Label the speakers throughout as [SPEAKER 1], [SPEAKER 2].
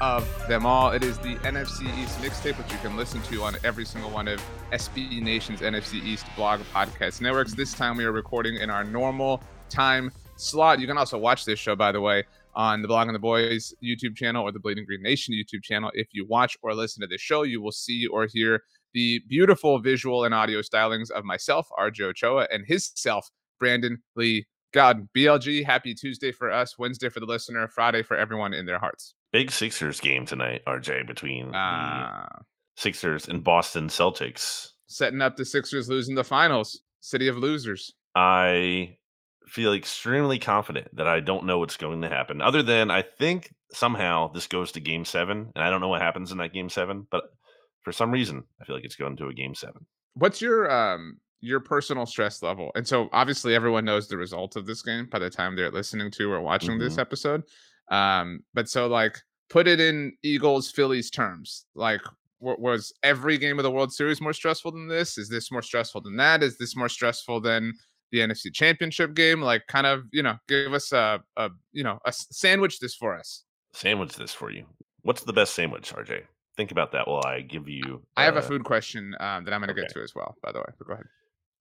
[SPEAKER 1] of them all. It is the NFC East mixtape, which you can listen to on every single one of SB Nation's NFC East blog podcast networks. This time we are recording in our normal time slot. You can also watch this show, by the way, on the Blogging the Boys YouTube channel or the Bleeding Green Nation YouTube channel. If you watch or listen to this show, you will see or hear the beautiful visual and audio stylings of myself, RJ Ochoa, and his self, Brandon Lee Gowton, BLG, happy Tuesday for us, Wednesday for the listener, Friday for everyone in their hearts.
[SPEAKER 2] Big Sixers game tonight, RJ, between
[SPEAKER 1] Uh,
[SPEAKER 2] Sixers and Boston Celtics.
[SPEAKER 1] setting up the Sixers losing the finals. City of losers.
[SPEAKER 2] I feel extremely confident that I don't know what's going to happen, other than I think somehow this goes to game seven, and I don't know what happens in that game seven, but for some reason, I feel like it's going to a game seven.
[SPEAKER 1] What's your um your personal stress level? And so obviously everyone knows the result of this game by the time they're listening to or watching this
[SPEAKER 2] Mhm.
[SPEAKER 1] episode. Um, but so like put it in Eagles Phillies terms. Like wa- was every game of the World Series more stressful than this? Is this more stressful than that? Is this more stressful than the NFC Championship game? Like kind of, you know, give us a, a you know, a sandwich this for us.
[SPEAKER 2] Sandwich this for you. What's the best sandwich, RJ? Think about that while I give you.
[SPEAKER 1] I have a
[SPEAKER 2] uh,
[SPEAKER 1] food question um, that I'm going to get to as well, by the way. But go ahead.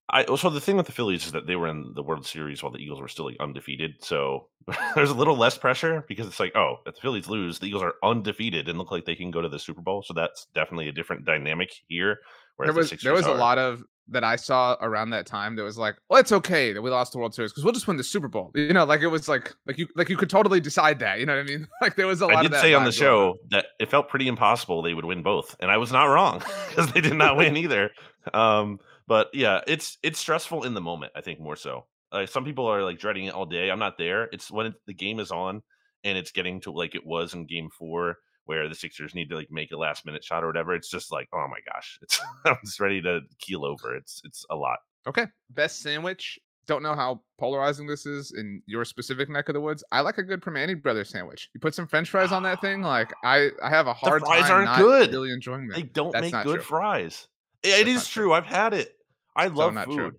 [SPEAKER 2] I so the thing with the Phillies is that they were in the World Series while the Eagles were still like undefeated. So there's a little less pressure because it's like, oh, if the Phillies lose, the Eagles are undefeated and look like they can go to the Super Bowl. So that's definitely a different dynamic here. Whereas
[SPEAKER 1] there was
[SPEAKER 2] Sixers
[SPEAKER 1] there was a lot of that I saw around that time that was like, well, it's okay that we lost the World Series because we'll just win the Super Bowl. You know, like it was like like you like you could totally decide that. You know what I mean? Like there was a lot.
[SPEAKER 2] I
[SPEAKER 1] of
[SPEAKER 2] did
[SPEAKER 1] that
[SPEAKER 2] say on the
[SPEAKER 1] going on.
[SPEAKER 2] show that it felt pretty impossible they would win both, and I was not wrong because they did not win either. Um, but yeah, it's it's stressful in the moment. I think more so. Like some people are like dreading it all day. I'm not there. It's when it, the game is on and it's getting to like it was in Game Four, where the Sixers need to like make a last minute shot or whatever. It's just like, oh my gosh, it's I'm just ready to keel over. It's it's a lot.
[SPEAKER 1] Okay, best sandwich. Don't know how polarizing this is in your specific neck of the woods. I like a good Primanti Brothers sandwich. You put some French fries on that thing. Like I, I have a hard
[SPEAKER 2] fries
[SPEAKER 1] time
[SPEAKER 2] aren't
[SPEAKER 1] not
[SPEAKER 2] good.
[SPEAKER 1] really enjoying that.
[SPEAKER 2] They don't
[SPEAKER 1] That's
[SPEAKER 2] make good
[SPEAKER 1] true.
[SPEAKER 2] fries. It- it is
[SPEAKER 1] true.
[SPEAKER 2] true. I've had it. I love
[SPEAKER 1] not
[SPEAKER 2] food.
[SPEAKER 1] true.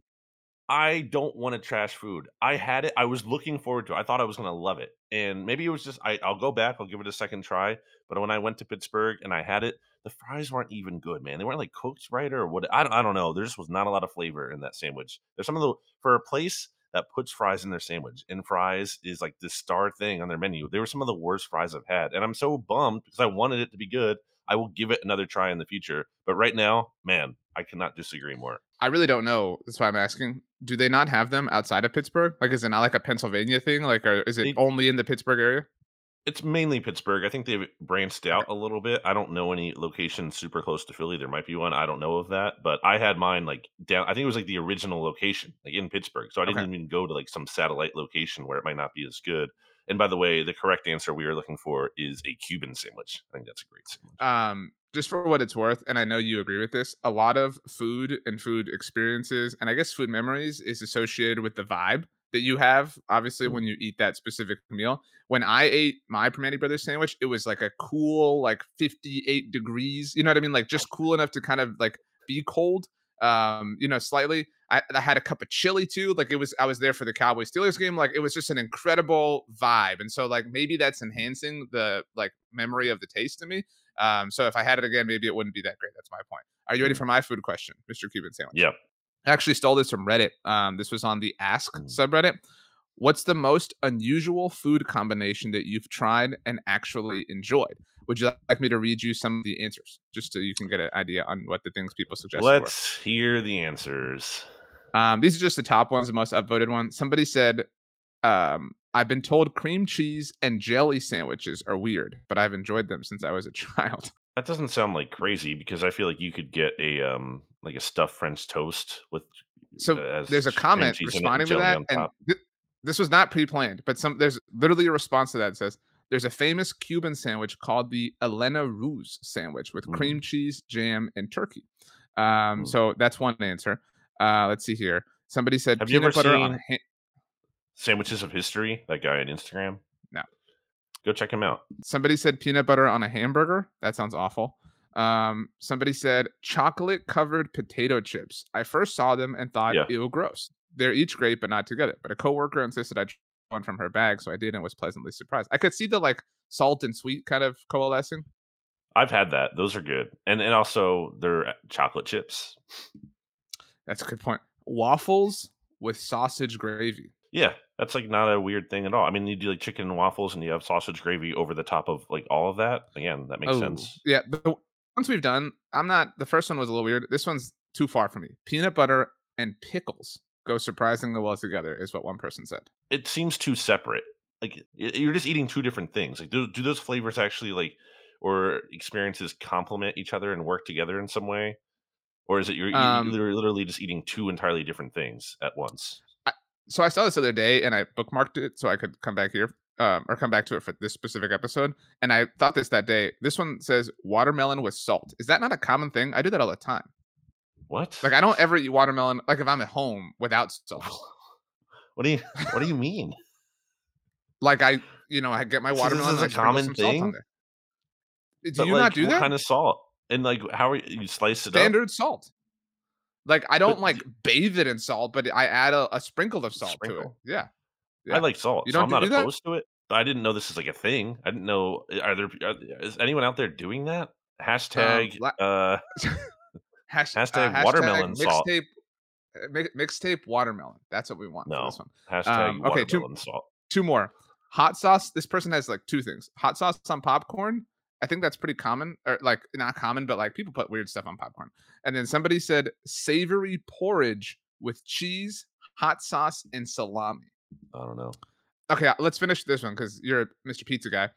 [SPEAKER 2] I don't want to trash food. I had it. I was looking forward to it. I thought I was going to love it. And maybe it was just, I, I'll go back. I'll give it a second try. But when I went to Pittsburgh and I had it, the fries weren't even good, man. They weren't like cooked right or what. I don't, I don't know. There just was not a lot of flavor in that sandwich. There's some of the, for a place that puts fries in their sandwich and fries is like the star thing on their menu. They were some of the worst fries I've had. And I'm so bummed because I wanted it to be good. I will give it another try in the future. But right now, man, I cannot disagree more.
[SPEAKER 1] I really don't know. That's why I'm asking. Do they not have them outside of Pittsburgh? Like, is it not like a Pennsylvania thing? Like, or is it
[SPEAKER 2] They-
[SPEAKER 1] only in the Pittsburgh area?
[SPEAKER 2] It's mainly Pittsburgh. I think they've branched out a little bit. I don't know any location super close to Philly. There might be one. I don't know of that, but I had mine like down. I think it was like the original location, like in Pittsburgh. So I didn't
[SPEAKER 1] Okay.
[SPEAKER 2] even go to like some satellite location where it might not be as good. And by the way, the correct answer we are looking for is a Cuban sandwich. I think that's a great sandwich.
[SPEAKER 1] um just for what it's worth and i know you agree with this a lot of food and food experiences and i guess food memories is associated with the vibe that you have obviously when you eat that specific meal when i ate my Primanti brothers sandwich it was like a cool like 58 degrees you know what i mean like just cool enough to kind of like be cold Um, you know, slightly. I, I had a cup of chili too. Like it was, I was there for the Cowboys Steelers game. Like it was just an incredible vibe. And so like maybe that's enhancing the like memory of the taste to me. Um, so if I had it again, maybe it wouldn't be that great. That's my point. Are you ready
[SPEAKER 2] Mm.
[SPEAKER 1] for my food question, Mr. Cuban Sandwich?
[SPEAKER 2] Yeah.
[SPEAKER 1] I actually stole this from Reddit. Um, this was on the Ask
[SPEAKER 2] Mm.
[SPEAKER 1] subreddit. What's the most unusual food combination that you've tried and actually enjoyed? Would you like me to read you some of the answers just so you can get an idea on what the things people suggest?
[SPEAKER 2] Let's hear the answers.
[SPEAKER 1] Um, these are just the top ones, the most upvoted ones. Somebody said, um, I've been told cream cheese and jelly sandwiches are weird, but I've enjoyed them since I was a child.
[SPEAKER 2] That doesn't sound like crazy because I feel like you could get a um like a stuffed French toast with
[SPEAKER 1] So
[SPEAKER 2] uh, as
[SPEAKER 1] there's a comment
[SPEAKER 2] cheese in it and
[SPEAKER 1] responding to that, and thi- this was not pre-planned, but some there's literally a response to that. Says there's a famous Cuban sandwich called the Elena Ruz sandwich with cream cheese, jam, and turkey. Um,
[SPEAKER 2] Mm.
[SPEAKER 1] so that's one answer. Uh, let's see here. Somebody said
[SPEAKER 2] Have
[SPEAKER 1] peanut butter on ha-
[SPEAKER 2] Sandwiches of History, that guy on Instagram.
[SPEAKER 1] No.
[SPEAKER 2] Go check him out.
[SPEAKER 1] Somebody said peanut butter on a hamburger. That sounds awful. Um, somebody said chocolate covered potato chips. I first saw them and thought,
[SPEAKER 2] Yeah.
[SPEAKER 1] ew, gross. They're each great, but not together. But a coworker insisted I one from her bag, so I did and was pleasantly surprised. I could see the like salt and sweet kind of coalescing.
[SPEAKER 2] I've had that. Those are good. And and also they're uh, chocolate chips.
[SPEAKER 1] That's a good point. Waffles with sausage gravy.
[SPEAKER 2] Yeah, that's like not a weird thing at all. I mean, you do like chicken and waffles and you have sausage gravy over the top of like all of that. Again, that makes
[SPEAKER 1] Oh,
[SPEAKER 2] sense.
[SPEAKER 1] Yeah, the ones we've done, I'm not. The first one was a little weird. This one's too far for me. Peanut butter and pickles go surprisingly well together, is what one person said.
[SPEAKER 2] It seems too separate. Like you're just eating two different things. Like do, do those flavors actually like or experiences complement each other and work together in some way? Or is it you're,
[SPEAKER 1] Um,
[SPEAKER 2] you're literally just eating two entirely different things at once?
[SPEAKER 1] so I saw this the other day and I bookmarked it so I could come back here um, or come back to it for this specific episode. And I thought this that day. This one says watermelon with salt. Is that not a common thing? I do that all the time.
[SPEAKER 2] What?
[SPEAKER 1] Like I don't ever eat watermelon. Like if I'm at home without salt.
[SPEAKER 2] what do you what do you mean?
[SPEAKER 1] Like I, you know, I get my
[SPEAKER 2] So this
[SPEAKER 1] watermelon.
[SPEAKER 2] is a
[SPEAKER 1] sprinkle
[SPEAKER 2] common
[SPEAKER 1] some salt on
[SPEAKER 2] thing?
[SPEAKER 1] Uh, do
[SPEAKER 2] But,
[SPEAKER 1] you
[SPEAKER 2] like,
[SPEAKER 1] not do
[SPEAKER 2] what
[SPEAKER 1] that?
[SPEAKER 2] kind of salt? And like how are you, you slice it up?
[SPEAKER 1] Standard salt. Like I don't
[SPEAKER 2] But
[SPEAKER 1] like bathe it in salt, but I add a, a sprinkle of salt to it.
[SPEAKER 2] Sprinkle?
[SPEAKER 1] Yeah.
[SPEAKER 2] I like salt,
[SPEAKER 1] You
[SPEAKER 2] so
[SPEAKER 1] don't
[SPEAKER 2] I'm
[SPEAKER 1] do-
[SPEAKER 2] not
[SPEAKER 1] do that?
[SPEAKER 2] opposed to it. But I didn't know this is like a thing. I didn't know. Eh, are there? Are, is anyone out there doing that? Um, Hashtag.
[SPEAKER 1] la-
[SPEAKER 2] uh,
[SPEAKER 1] Hash,
[SPEAKER 2] Hashtag watermelon salt.
[SPEAKER 1] mixtape, uh, mi- mixtape watermelon. That's what we want
[SPEAKER 2] No.
[SPEAKER 1] for this one.
[SPEAKER 2] hashtag
[SPEAKER 1] Um, okay, two-
[SPEAKER 2] salt.
[SPEAKER 1] Two more. Hot sauce. This person has like two things. Hot sauce on popcorn. I think that's pretty common, or like not common, but like people put weird stuff on popcorn. And then somebody said savory porridge with cheese, hot sauce, and salami.
[SPEAKER 2] I don't know.
[SPEAKER 1] Okay, uh, let's finish this one because you're a Mr. Pizza guy.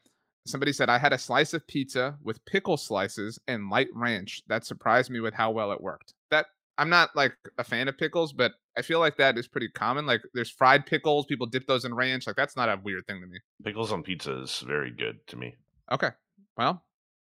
[SPEAKER 1] Somebody said I had a slice of pizza with pickle slices and light ranch. That surprised me with how well it worked. That I'm not like a fan of pickles, but I feel like that is pretty common. Like there's fried pickles, people dip those in ranch. Like that's not a weird thing to me.
[SPEAKER 2] Pickles on pizza is very good to me.
[SPEAKER 1] Okay, well,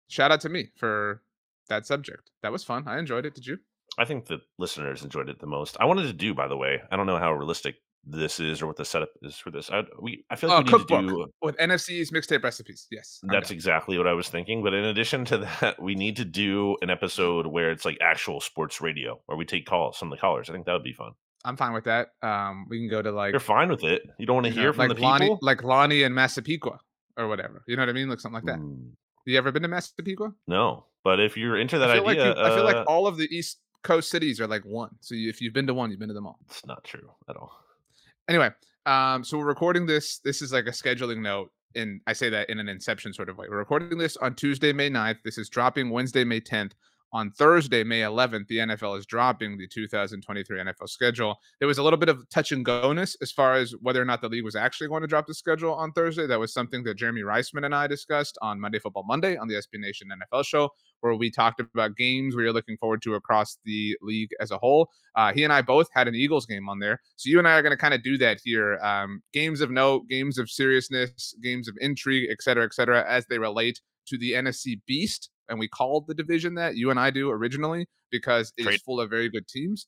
[SPEAKER 1] shout out to me for that subject. That was fun. I enjoyed it. Did you?
[SPEAKER 2] I think the listeners enjoyed it the most. I wanted to do, by the way. I don't know how realistic this is or what the setup is for this. I we I feel like
[SPEAKER 1] Oh,
[SPEAKER 2] we need to do.
[SPEAKER 1] With NFC's mixtape recipes. Yes,
[SPEAKER 2] That's exactly what I was thinking. But in addition to that, we need to do an episode where it's like actual sports radio, where we take calls from the callers. I think that would be fun.
[SPEAKER 1] I'm fine with that. Um, we can go to like
[SPEAKER 2] You're fine with it. You don't want to
[SPEAKER 1] you know,
[SPEAKER 2] hear from
[SPEAKER 1] like
[SPEAKER 2] the
[SPEAKER 1] Lonnie,
[SPEAKER 2] people.
[SPEAKER 1] like Lonnie and Massapequa or whatever. You know what I mean? Like something like that.
[SPEAKER 2] Mm,
[SPEAKER 1] You ever been to Massapequa?
[SPEAKER 2] no, but if you're into that
[SPEAKER 1] I feel
[SPEAKER 2] idea,
[SPEAKER 1] like you, I feel
[SPEAKER 2] uh,
[SPEAKER 1] like all of the East Coast cities are like one. So you, if you've been to one, you've been to them all.
[SPEAKER 2] it's not true at all.
[SPEAKER 1] Anyway, um, so we're recording this. This is like a scheduling note, and I say that in an inception sort of way. We're recording this on Tuesday, May 9th. This is dropping Wednesday, May 10th. On Thursday, May 11th, the NFL is dropping the 2023 NFL schedule. There was a little bit of touch and go-ness as far as whether or not the league was actually going to drop the schedule on Thursday. That was something that Jeremy Reisman and I discussed on Monday Football Monday on the SB Nation NFL show, where we talked about games we are looking forward to across the league as a whole. Uh, he and I both had an Eagles game on there. So you and I are going to kind of do that here. Um, games of note, games of seriousness, games of intrigue, et cetera, et cetera, as they relate to the NFC Beast. And we called the division that you and I do originally because it is
[SPEAKER 2] Great.
[SPEAKER 1] full of very good teams.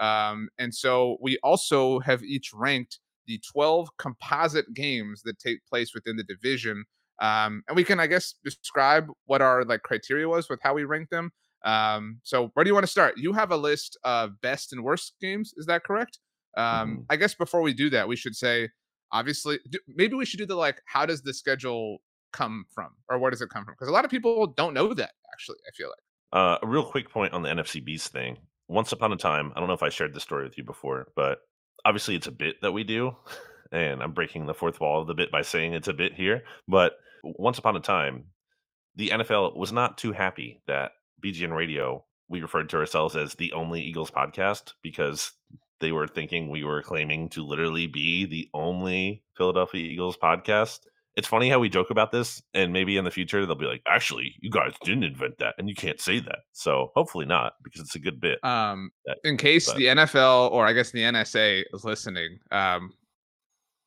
[SPEAKER 1] Um, and so we also have each ranked the 12 composite games that take place within the division. Um, and we can, I guess, describe what our like criteria was with how we rank them. Um, so where do you want to start? You have a list of best and worst games. Is that correct? Um, mm-hmm. I guess before we do that, we should say, obviously, do, maybe we should do the like, how does the schedule come from, or where does it come from? Because a lot of people don't know that. Actually, I feel like.
[SPEAKER 2] Uh, a real quick point on the NFC Beast thing. Once upon a time, I don't know if I shared this story with you before, but obviously it's a bit that we do, and I'm breaking the fourth wall of the bit by saying it's a bit here. But once upon a time, the NFL was not too happy that BGN Radio, we referred to ourselves as the only Eagles podcast because they were thinking we were claiming to literally be the only Philadelphia Eagles podcast. It's funny how we joke about this, and maybe in the future they'll be like, "Actually, you guys didn't invent that, and you can't say that." So hopefully not, because it's a good bit.
[SPEAKER 1] Um, that, in case but. the NFL or I guess the NSA is listening, um,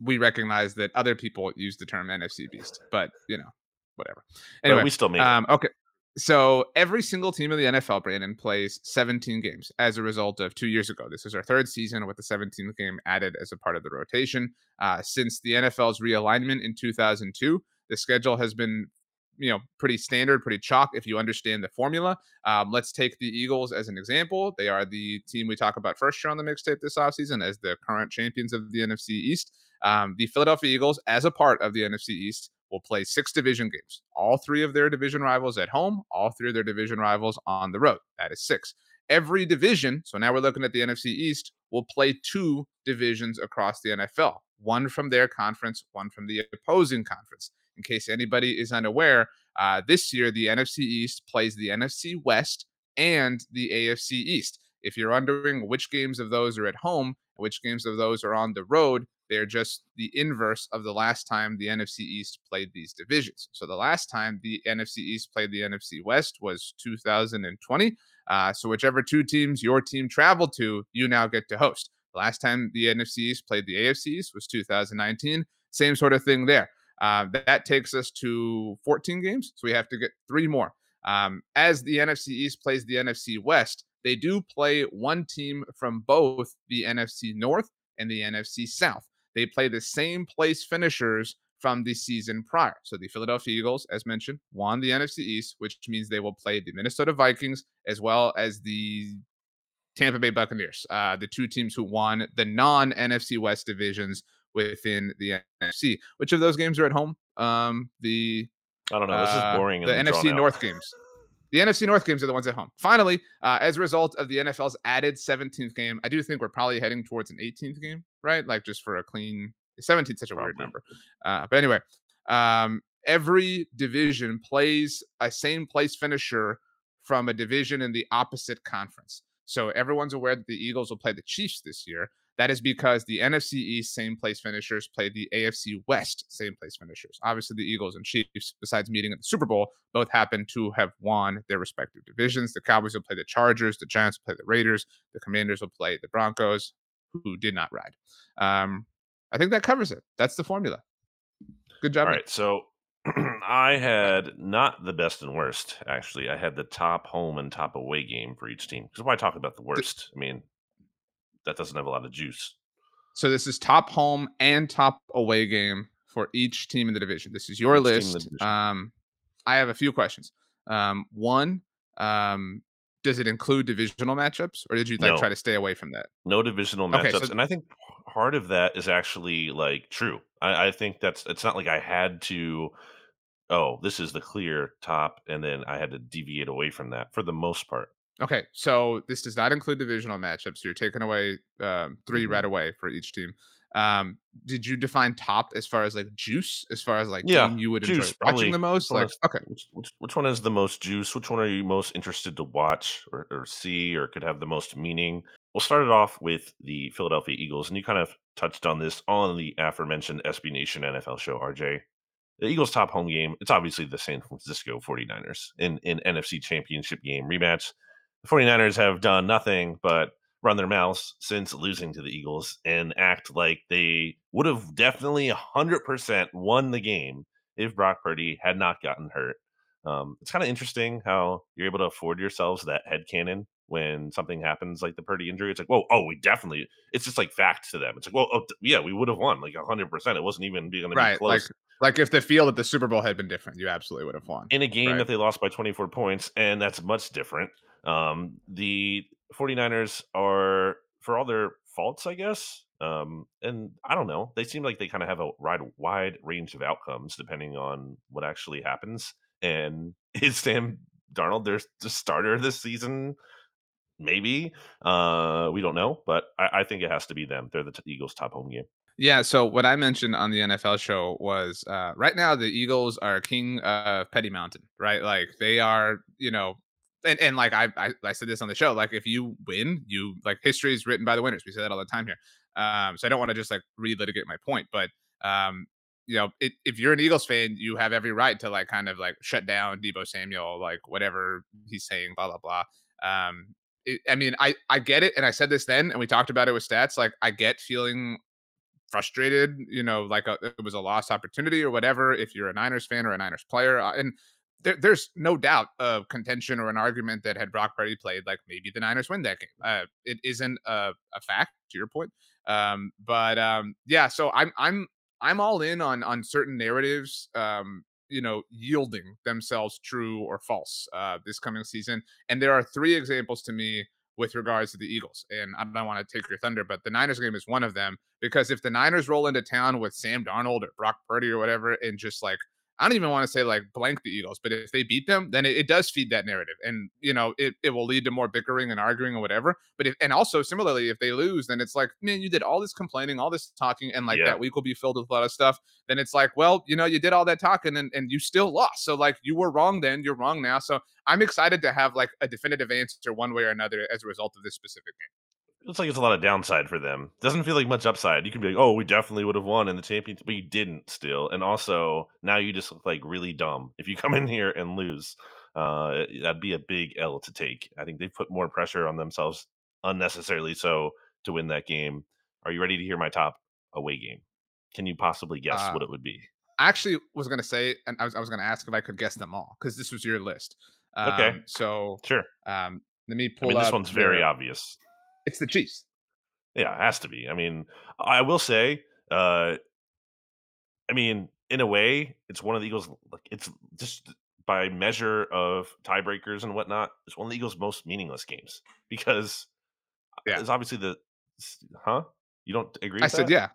[SPEAKER 1] we recognize that other people use the term NFC Beast, but you know, whatever. Anyway,
[SPEAKER 2] but we still make
[SPEAKER 1] um, okay. So every single team in the NFL, Brandon, plays 17 games as a result of two years ago. This is our third season with the 17th game added as a part of the rotation. Uh, since the NFL's realignment in 2002, the schedule has been you know pretty standard pretty chalk if you understand the formula um, let's take the eagles as an example they are the team we talk about first year on the mixtape this offseason as the current champions of the nfc east um, the philadelphia eagles as a part of the nfc east will play six division games. All three of their division rivals at home, all three of their division rivals on the road. That is six. Every division, so now we're looking at the NFC East, will play two divisions across the NFL one from their conference, one from the opposing conference. In case anybody is unaware, uh, this year the NFC East plays the NFC West and the AFC East. If you're wondering which games of those are at home, which games of those are on the road, they're just the inverse of the last time the NFC East played these divisions. So the last time the NFC East played the NFC West was 2020. Uh, so whichever two teams your team traveled to, you now get to host. The last time the NFC East played the AFC East was 2019. Same sort of thing there. Uh, that takes us to 14 games. So we have to get three more. Um, as the NFC East plays the NFC West, they do play one team from both the NFC North and the NFC South they play the same place finishers from the season prior. So the Philadelphia Eagles, as mentioned, won the NFC East, which means they will play the Minnesota Vikings as well as the Tampa Bay Buccaneers, uh, the two teams who won the non NFC West divisions within the NFC. Which of those games are at home? Um, the
[SPEAKER 2] I don't know. This uh, is boring.
[SPEAKER 1] The NFC North games. The NFC North games are the ones at home. Finally, uh, as a result of the NFL's added 17th game, I do think we're probably heading towards an 18th game, right? Like just for a clean 17th, such a weird number. Uh, but anyway, um, every division plays a same place finisher from a division in the opposite conference. So everyone's aware that the Eagles will play the Chiefs this year. That is because the NFC East same place finishers play the AFC West same place finishers. Obviously, the Eagles and Chiefs, besides meeting at the Super Bowl, both happen to have won their respective divisions. The Cowboys will play the Chargers, the Giants will play the Raiders, the Commanders will play the Broncos, who did not ride. Um, I think that covers it. That's the formula. Good job.
[SPEAKER 2] All right. So I had not the best and worst, actually. I had the top home and top away game for each team. Because why talk about the worst? I mean, that doesn't have a lot of juice.
[SPEAKER 1] So this is top home and top away game for each team in the division. This is your each list. Um, I have a few questions. Um, one, um, does it include divisional matchups, or did you like no. try to stay away from that?
[SPEAKER 2] No divisional matchups, okay, so- and I think part of that is actually like true. I, I think that's it's not like I had to. Oh, this is the clear top, and then I had to deviate away from that for the most part.
[SPEAKER 1] Okay, so this does not include divisional matchups. You're taking away um, 3 mm-hmm. right away for each team. Um, did you define top as far as like juice, as far as like yeah, you would juice, enjoy watching the most? Like, is, okay,
[SPEAKER 2] which, which, which, one is the most juice? Which one are you most interested to watch or, or see, or could have the most meaning? We'll start it off with the Philadelphia Eagles, and you kind of touched on this on the aforementioned SB Nation NFL show, RJ. The Eagles' top home game, it's obviously the San Francisco 49ers in in NFC Championship game rematch. The 49ers have done nothing but run their mouths since losing to the Eagles and act like they would have definitely 100% won the game if Brock Purdy had not gotten hurt. Um, it's kind of interesting how you're able to afford yourselves that head canon when something happens like the Purdy injury. It's like, whoa, oh, we definitely. It's just like fact to them. It's like, well, oh, yeah, we would have won like 100. percent It wasn't even going right, be close.
[SPEAKER 1] Like, like if the field at the Super Bowl had been different, you absolutely would have won
[SPEAKER 2] in a game right. that they lost by 24 points, and that's much different. Um, the 49ers are, for all their faults, I guess, um, and I don't know, they seem like they kind of have a wide, wide range of outcomes depending on what actually happens. And is Sam Darnold their the starter this season? Maybe. Uh, we don't know, but I, I think it has to be them. They're the t- Eagles' top home game.
[SPEAKER 1] Yeah. So what I mentioned on the NFL show was uh, right now the Eagles are king of Petty Mountain, right? Like they are, you know, and, and like I, I I said this on the show, like if you win, you like history is written by the winners. We say that all the time here. Um, so I don't want to just like relitigate my point, but um, you know, it, if you're an Eagles fan, you have every right to like kind of like shut down Deebo Samuel, like whatever he's saying, blah blah blah. Um, it, I mean, I I get it, and I said this then, and we talked about it with stats. Like I get feeling frustrated, you know, like a, it was a lost opportunity or whatever. If you're a Niners fan or a Niners player, uh, and there, there's no doubt of contention or an argument that had Brock Purdy played, like maybe the Niners win that game. Uh, it isn't a, a, fact, to your point. Um, but um, yeah, so I'm I'm I'm all in on on certain narratives. Um, you know, yielding themselves true or false uh, this coming season, and there are three examples to me with regards to the Eagles. And I don't want to take your thunder, but the Niners game is one of them because if the Niners roll into town with Sam Darnold or Brock Purdy or whatever, and just like I don't even want to say like blank the Eagles, but if they beat them, then it, it, does feed that narrative. And, you know, it, it will lead to more bickering and arguing or whatever. But if, and also similarly, if they lose, then it's like, man, you did all this complaining, all this talking, and like yeah. that week will be filled with a lot of stuff. Then it's like, well, you know, you did all that talking and, and you still lost. So like you were wrong then, you're wrong now. So I'm excited to have like a definitive answer one way or another as a result of this specific game
[SPEAKER 2] looks like it's a lot of downside for them. Doesn't feel like much upside. You can be like, oh, we definitely would have won in the championship, but you didn't still. And also, now you just look like really dumb if you come in here and lose. Uh, that'd be a big L to take. I think they put more pressure on themselves unnecessarily so to win that game. Are you ready to hear my top away game? Can you possibly guess uh, what it would be?
[SPEAKER 1] I actually was going to say, and I was, I was going to ask if I could guess them all because this was your list.
[SPEAKER 2] Um, okay.
[SPEAKER 1] So
[SPEAKER 2] sure.
[SPEAKER 1] Um, let me pull.
[SPEAKER 2] I mean, this one's very obvious.
[SPEAKER 1] It's the Chiefs.
[SPEAKER 2] Yeah, it has to be. I mean, I will say, uh, I mean, in a way, it's one of the Eagles. Like, it's just by measure of tiebreakers and whatnot, it's one of the Eagles' most meaningless games because yeah. it's obviously the, huh? You don't agree? I
[SPEAKER 1] said, yeah.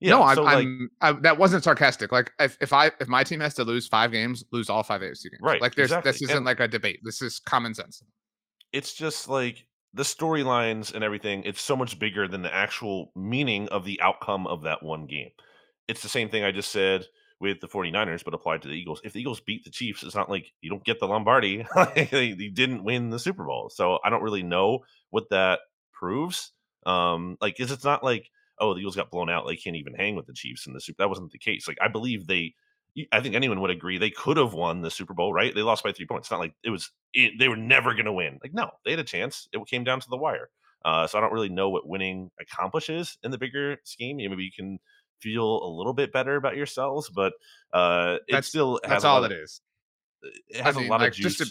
[SPEAKER 1] Yeah, no, I'm, so like, I'm I, that wasn't sarcastic. Like if, if I if my team has to lose five games, lose all five AFC games.
[SPEAKER 2] Right.
[SPEAKER 1] Like there's
[SPEAKER 2] exactly.
[SPEAKER 1] this isn't
[SPEAKER 2] and
[SPEAKER 1] like a debate. This is common sense.
[SPEAKER 2] It's just like the storylines and everything, it's so much bigger than the actual meaning of the outcome of that one game. It's the same thing I just said with the 49ers, but applied to the Eagles. If the Eagles beat the Chiefs, it's not like you don't get the Lombardi. They didn't win the Super Bowl. So I don't really know what that proves. Um, like, is it's not like, oh, the Eagles got blown out. They can't even hang with the Chiefs in the Super. That wasn't the case. Like, I believe they I think anyone would agree they could have won the Super Bowl, right? They lost by three points. It's not like it was it, they were never going to win. Like no, they had a chance. It came down to the wire. Uh, so I don't really know what winning accomplishes in the bigger scheme. Maybe you can feel a little bit better about yourselves, but uh, it
[SPEAKER 1] that's,
[SPEAKER 2] still
[SPEAKER 1] has that's all of, it is.
[SPEAKER 2] It has I mean, a lot like, of juice. To...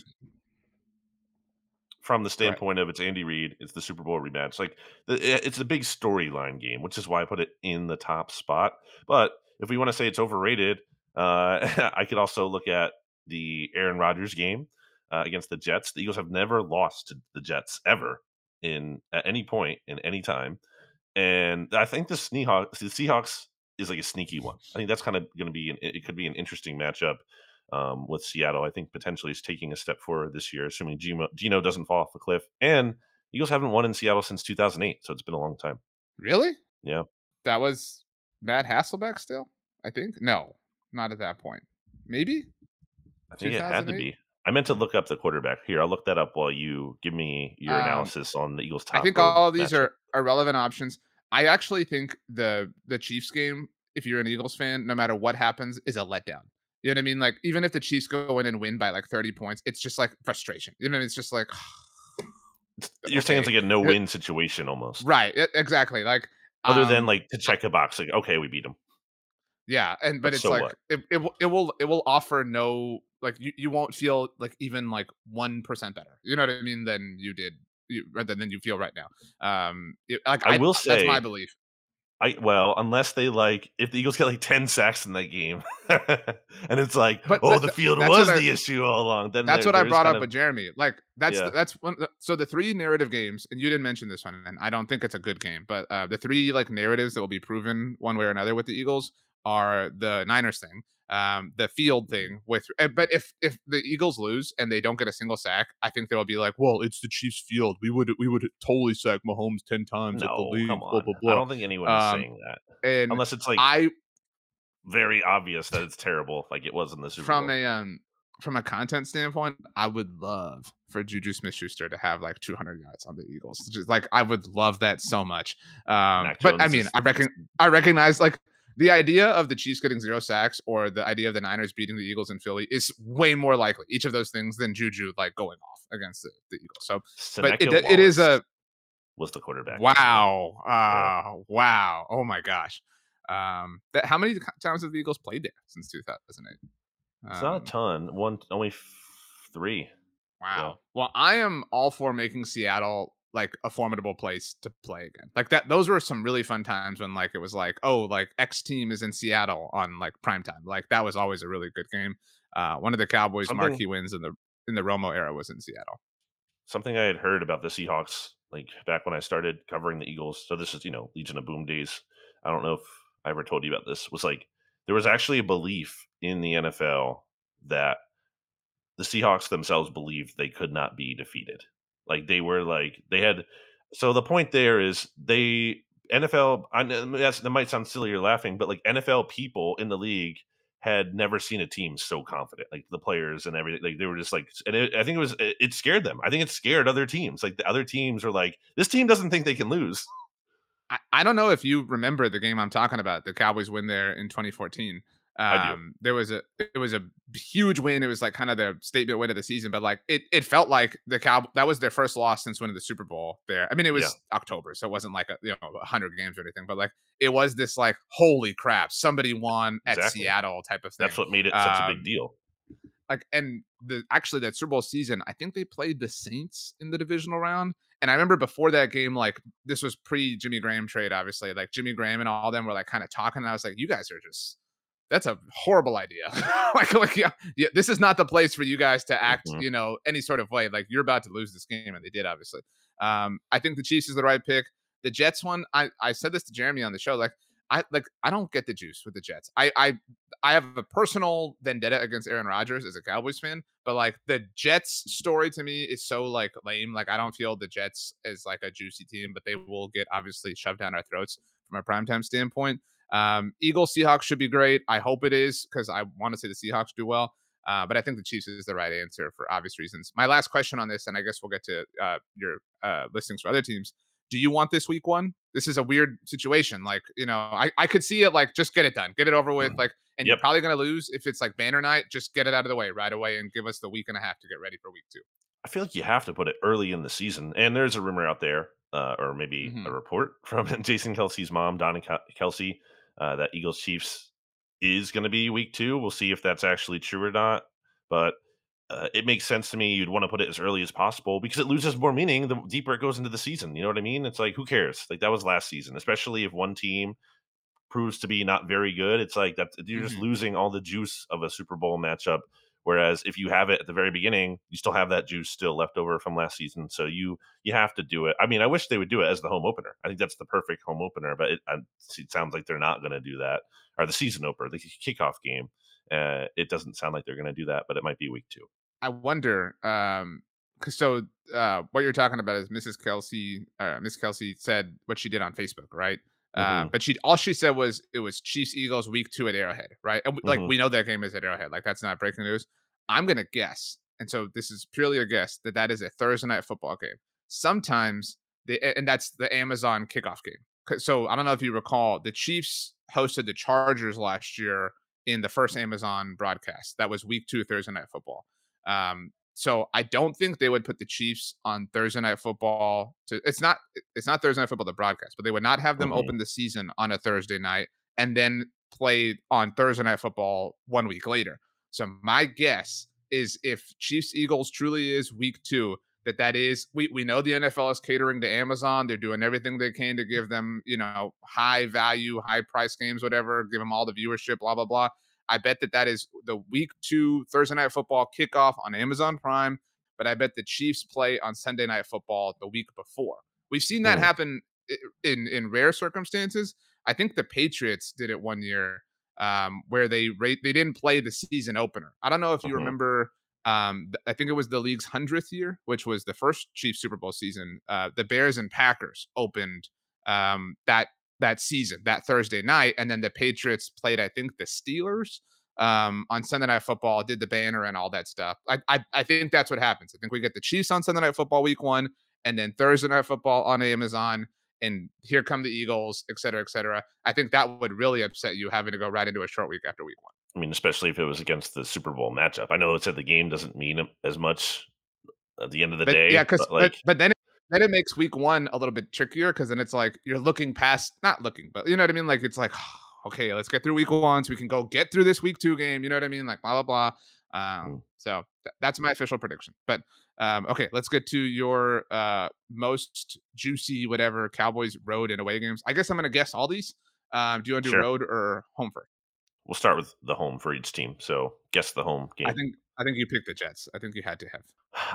[SPEAKER 2] From the standpoint right. of it's Andy Reid, it's the Super Bowl rematch. Like the, it's a big storyline game, which is why I put it in the top spot. But if we want to say it's overrated, uh, I could also look at the Aaron Rodgers game uh, against the Jets. The Eagles have never lost to the Jets ever in at any point in any time, and I think the Seahawks, the Seahawks is like a sneaky one. I think that's kind of going to be an, it could be an interesting matchup um, with Seattle. I think potentially is taking a step forward this year, assuming Geno, Geno doesn't fall off the cliff. And Eagles haven't won in Seattle since 2008, so it's been a long time.
[SPEAKER 1] Really?
[SPEAKER 2] Yeah.
[SPEAKER 1] That was Matt Hasselbeck still. I think no. Not at that point. Maybe.
[SPEAKER 2] I think it had to be. I meant to look up the quarterback. Here, I'll look that up while you give me your um, analysis on the Eagles' top.
[SPEAKER 1] I think all of these matchup. are, are relevant options. I actually think the the Chiefs game, if you're an Eagles fan, no matter what happens, is a letdown. You know what I mean? Like even if the Chiefs go in and win by like 30 points, it's just like frustration. You know, it's just like
[SPEAKER 2] you're okay. saying it's like a no-win situation almost,
[SPEAKER 1] right? Exactly. Like
[SPEAKER 2] other um, than like to check a box, like okay, we beat them.
[SPEAKER 1] Yeah, and but, but it's so like it, it it will it will offer no like you, you won't feel like even like one percent better. You know what I mean? Than you did you than than you feel right now. Um, it, like
[SPEAKER 2] I, I will say
[SPEAKER 1] that's my belief.
[SPEAKER 2] I well, unless they like if the Eagles get like 10 sacks in that game, and it's like,
[SPEAKER 1] But
[SPEAKER 2] oh, the field was
[SPEAKER 1] I-
[SPEAKER 2] the issue all along. Then
[SPEAKER 1] That's
[SPEAKER 2] there-
[SPEAKER 1] what I brought up
[SPEAKER 2] of-
[SPEAKER 1] with Jeremy. Like that's
[SPEAKER 2] Yeah.
[SPEAKER 1] that's one. So the three narrative games, and you didn't mention this one, and I don't think it's a good game, but uh, the three like narratives that will be proven one way or another with the Eagles are the Niners thing, um, the field thing with. eh, But if if the Eagles lose and they don't get a single sack, I think they will be like, well, it's the Chiefs' field. We would we would totally sack Mahomes ten times at the
[SPEAKER 2] No,
[SPEAKER 1] league.
[SPEAKER 2] come
[SPEAKER 1] Blah
[SPEAKER 2] on.
[SPEAKER 1] blah
[SPEAKER 2] I don't think anyone is
[SPEAKER 1] Um,
[SPEAKER 2] saying that
[SPEAKER 1] And
[SPEAKER 2] unless it's like
[SPEAKER 1] I
[SPEAKER 2] very obvious that it's terrible, like it was in the Super
[SPEAKER 1] from
[SPEAKER 2] Bowl.
[SPEAKER 1] a um from a content standpoint, I would love for Juju Smith Schuster to have like 200 yards on the Eagles. Just like I would love that so much. Um, but I mean, I reckon I recognize like the idea of the Chiefs getting zero sacks or the idea of the Niners beating the Eagles in Philly is way more likely each of those things than Juju like going off against the, the Eagles. So, but it,
[SPEAKER 2] Seneca
[SPEAKER 1] it is a
[SPEAKER 2] was the quarterback.
[SPEAKER 1] wow, uh, wow, oh my gosh. Um, that how many times have the Eagles played there since 2008?
[SPEAKER 2] It's not
[SPEAKER 1] Um,
[SPEAKER 2] a ton. One only f- three.
[SPEAKER 1] Wow. Well, I am all for making Seattle like a formidable place to play again. Like that those were some really fun times when like it was like, oh, like X team is in Seattle on like prime time. Like that was always a really good game. Uh one of the Cowboys
[SPEAKER 2] Something-
[SPEAKER 1] marquee wins in the in the Romo era was in Seattle.
[SPEAKER 2] Something I had heard about the Seahawks, like back when I started covering the Eagles. So this is, you know, Legion of Boom days. I don't know if I ever told you about this. Was like there was actually a belief in the NFL that the Seahawks themselves believed they could not be defeated. Like they were like they had. So the point there is they NFL. I that's, that might sound silly or laughing, but like NFL people in the league had never seen a team so confident. Like the players and everything. Like they were just like, and it, I think it was it, it scared them. I think it scared other teams. Like the other teams are like, this team doesn't think they can lose.
[SPEAKER 1] I, I don't know if you remember the game I'm talking about, the Cowboys win there in 2014. Um, there was a it was a huge win. It was like kind of the statement win of the season, but like it it felt like the cow that was their first loss since winning the Super Bowl there. I mean, it was
[SPEAKER 2] Yeah.
[SPEAKER 1] October, so it wasn't like a you know hundred games or anything, but like it was this like holy crap, somebody won at
[SPEAKER 2] Exactly.
[SPEAKER 1] Seattle type of thing.
[SPEAKER 2] That's what made it such a
[SPEAKER 1] Um,
[SPEAKER 2] big deal.
[SPEAKER 1] like and the actually that Super Bowl season, I think they played the Saints in the divisional round. And I remember before that game, like this was pre Jimmy Graham trade, obviously. Like Jimmy Graham and all them were like kind of talking. And I was like, you guys are just that's a horrible idea. like, like yeah, yeah, this is not the place for you guys to act,
[SPEAKER 2] Mhm.
[SPEAKER 1] you know, any sort of way. Like you're about to lose this game, and they did, obviously. Um, I think the Chiefs is the right pick. The Jets one, I I said this to Jeremy on the show. Like I like I don't get the juice with the Jets. I I I have a personal vendetta against Aaron Rodgers as a Cowboys fan, but like the Jets story to me is so like lame. Like I don't feel the Jets is like a juicy team, but they will get obviously shoved down our throats from a primetime standpoint. Um, Eagles Seahawks should be great. I hope it is because I want to see the Seahawks do well. Uh, but I think the Chiefs is the right answer for obvious reasons. My last question on this, and I guess we'll get to uh, your uh, listings for other teams. Do you want this week one? This is a weird situation. Like, you know, I, I could see it like just get it done, get it over with. Like, and you're probably going to lose if it's like banner night. Just get it out of the way right away and give us the week and a half to get ready for week two.
[SPEAKER 2] I feel like you have to put it early in the season. And there's a rumor out there, uh, or maybe a
[SPEAKER 1] Mhm.
[SPEAKER 2] report from Jason Kelce's mom, Donna Kelce, uh, that Eagles Chiefs is going to be week two. We'll see if that's actually true or not. But uh, it makes sense to me. You'd want to put it as early as possible because it loses more meaning the deeper it goes into the season. You know what I mean? It's like, who cares? Like that was last season, especially if one team proves to be not very good. It's like that you're just
[SPEAKER 1] Mhm.
[SPEAKER 2] losing all the juice of a Super Bowl matchup. Whereas if you have it at the very beginning, you still have that juice still left over from last season. So you you have to do it. I mean, I wish they would do it as the home opener. I think that's the perfect home opener, but it, it sounds like they're not going to do that. Or the season opener, the kickoff game. Uh, it doesn't sound like they're going to do that, but it might be week two.
[SPEAKER 1] I wonder, um, 'cause so uh, what you're talking about is Mrs. Kelce, uh, Miss Kelce said what she did on Facebook, right? Uh,
[SPEAKER 2] Mhm.
[SPEAKER 1] but she all she said was it was Chiefs Eagles week two at Arrowhead, right? And, like
[SPEAKER 2] Mhm.
[SPEAKER 1] we know that game is at Arrowhead, like that's not breaking news. I'm gonna guess, and so this is purely a guess that that is a Thursday night football game. Sometimes the and that's the Amazon kickoff game. So I don't know if you recall, the Chiefs hosted the Chargers last year in the first Amazon broadcast. That was week two Thursday night football. Um, so I don't think they would put the Chiefs on Thursday night football. To it's not it's not Thursday night football to broadcast, but they would not have them
[SPEAKER 2] Mhm.
[SPEAKER 1] open the season on a Thursday night and then play on Thursday night football one week later. So my guess is if Chiefs Eagles truly is week two, that that is we we know the NFL is catering to Amazon. They're doing everything they can to give them, you know, high value, high price games, whatever, give them all the viewership, blah blah blah. I bet that that is the week two Thursday night football kickoff on Amazon Prime, but I bet the Chiefs play on Sunday night football the week before. We've seen that happen in in rare circumstances. I think the Patriots did it one year um, where they rate they didn't play the season opener. I don't know if you mm-hmm. remember. Um, I think it was the league's hundredth year, which was the first Chiefs Super Bowl season. Uh, the Bears and Packers opened um, that that season, that Thursday night, and then the Patriots played, I think, the Steelers um, on Sunday Night Football, did the banner and all that stuff. I, I I think that's what happens. I think we get the Chiefs on Sunday Night Football Week One, and then Thursday Night Football on Amazon, and here come the Eagles, et cetera, et cetera. I think that would really upset you having to go right into a short week after week one.
[SPEAKER 2] I mean, especially if it was against the Super Bowl matchup. I know it said the game doesn't mean as much at the end of the
[SPEAKER 1] but,
[SPEAKER 2] day.
[SPEAKER 1] Yeah, because like, but, but, then then it makes week one a little bit trickier because then it's like you're looking past, not looking, but you know what I mean. Like it's like, okay, let's get through week one so we can go get through this week two game. You know what I mean? Like blah blah blah. Um, mm. So th- that's my official prediction. But um, okay, let's get to your uh, most juicy whatever Cowboys road and away games. I guess I'm gonna guess all these. Um, do you want to do sure. road or home for?
[SPEAKER 2] We'll start with the home for each team. So guess the home game.
[SPEAKER 1] I think I think you picked the Jets. I think you had to have.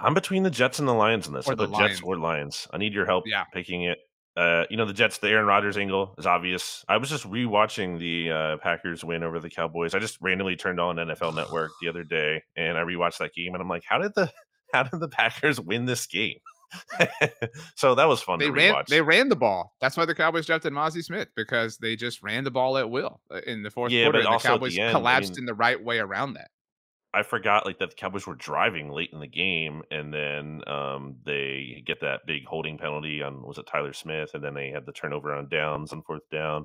[SPEAKER 2] I'm between the Jets and the Lions in this. Or the Jets or Lions. I need your help yeah. picking it. Uh, you know, the Jets, the Aaron Rodgers angle is obvious. I was just rewatching the uh, Packers win over the Cowboys. I just randomly turned on NFL Network the other day and I rewatched that game and I'm like, how did the how did the Packers win this game? so that was fun.
[SPEAKER 1] They ran. They ran the ball. That's why the Cowboys drafted Mazi Smith because they just ran the ball at will uh, in the fourth yeah, quarter. and the Cowboys the end, collapsed I mean, in the right way around that.
[SPEAKER 2] I forgot like that the Cowboys were driving late in the game, and then um, they get that big holding penalty on was it Tyler Smith, and then they had the turnover on downs on fourth down.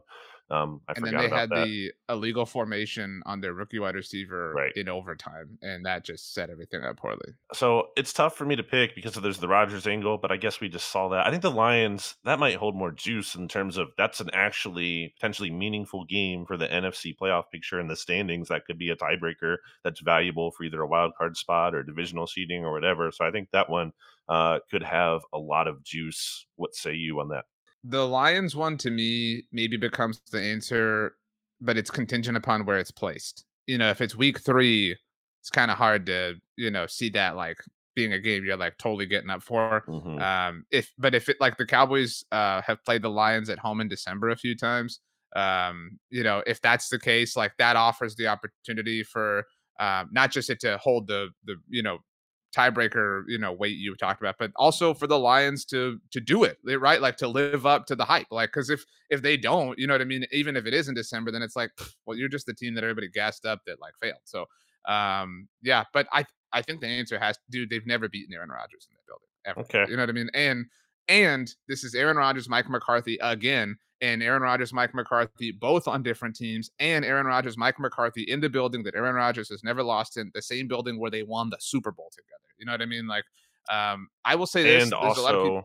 [SPEAKER 2] Um, I and then they had that.
[SPEAKER 1] the illegal formation on their rookie wide receiver right. in overtime, and that just set everything up poorly.
[SPEAKER 2] So it's tough for me to pick because there's the Rodgers angle, but I guess we just saw that. I think the Lions that might hold more juice in terms of that's an actually potentially meaningful game for the NFC playoff picture and the standings. That could be a tiebreaker that's valuable for either a wild card spot or divisional seeding or whatever. So I think that one uh, could have a lot of juice. What say you on that?
[SPEAKER 1] The Lions one to me maybe becomes the answer, but it's contingent upon where it's placed. You know, if it's week three, it's kind of hard to, you know, see that like being a game you're like totally getting up for. Mm-hmm. Um, if but if it like the Cowboys uh have played the Lions at home in December a few times, um, you know, if that's the case, like that offers the opportunity for um, not just it to hold the the you know tiebreaker, you know, weight you talked about, but also for the Lions to to do it, right? Like to live up to the hype. Like, because if if they don't, you know what I mean. Even if it is in December, then it's like, well, you're just the team that everybody gassed up that like failed. So, um, yeah. But I I think the answer has, dude, they've never beaten Aaron Rodgers in that building ever. Okay, you know what I mean. And and this is Aaron Rodgers, Mike McCarthy again, and Aaron Rodgers, Mike McCarthy, both on different teams, and Aaron Rodgers, Mike McCarthy in the building that Aaron Rodgers has never lost in, the same building where they won the Super Bowl together. You know what I mean? Like, um, I will say this,
[SPEAKER 2] and also people-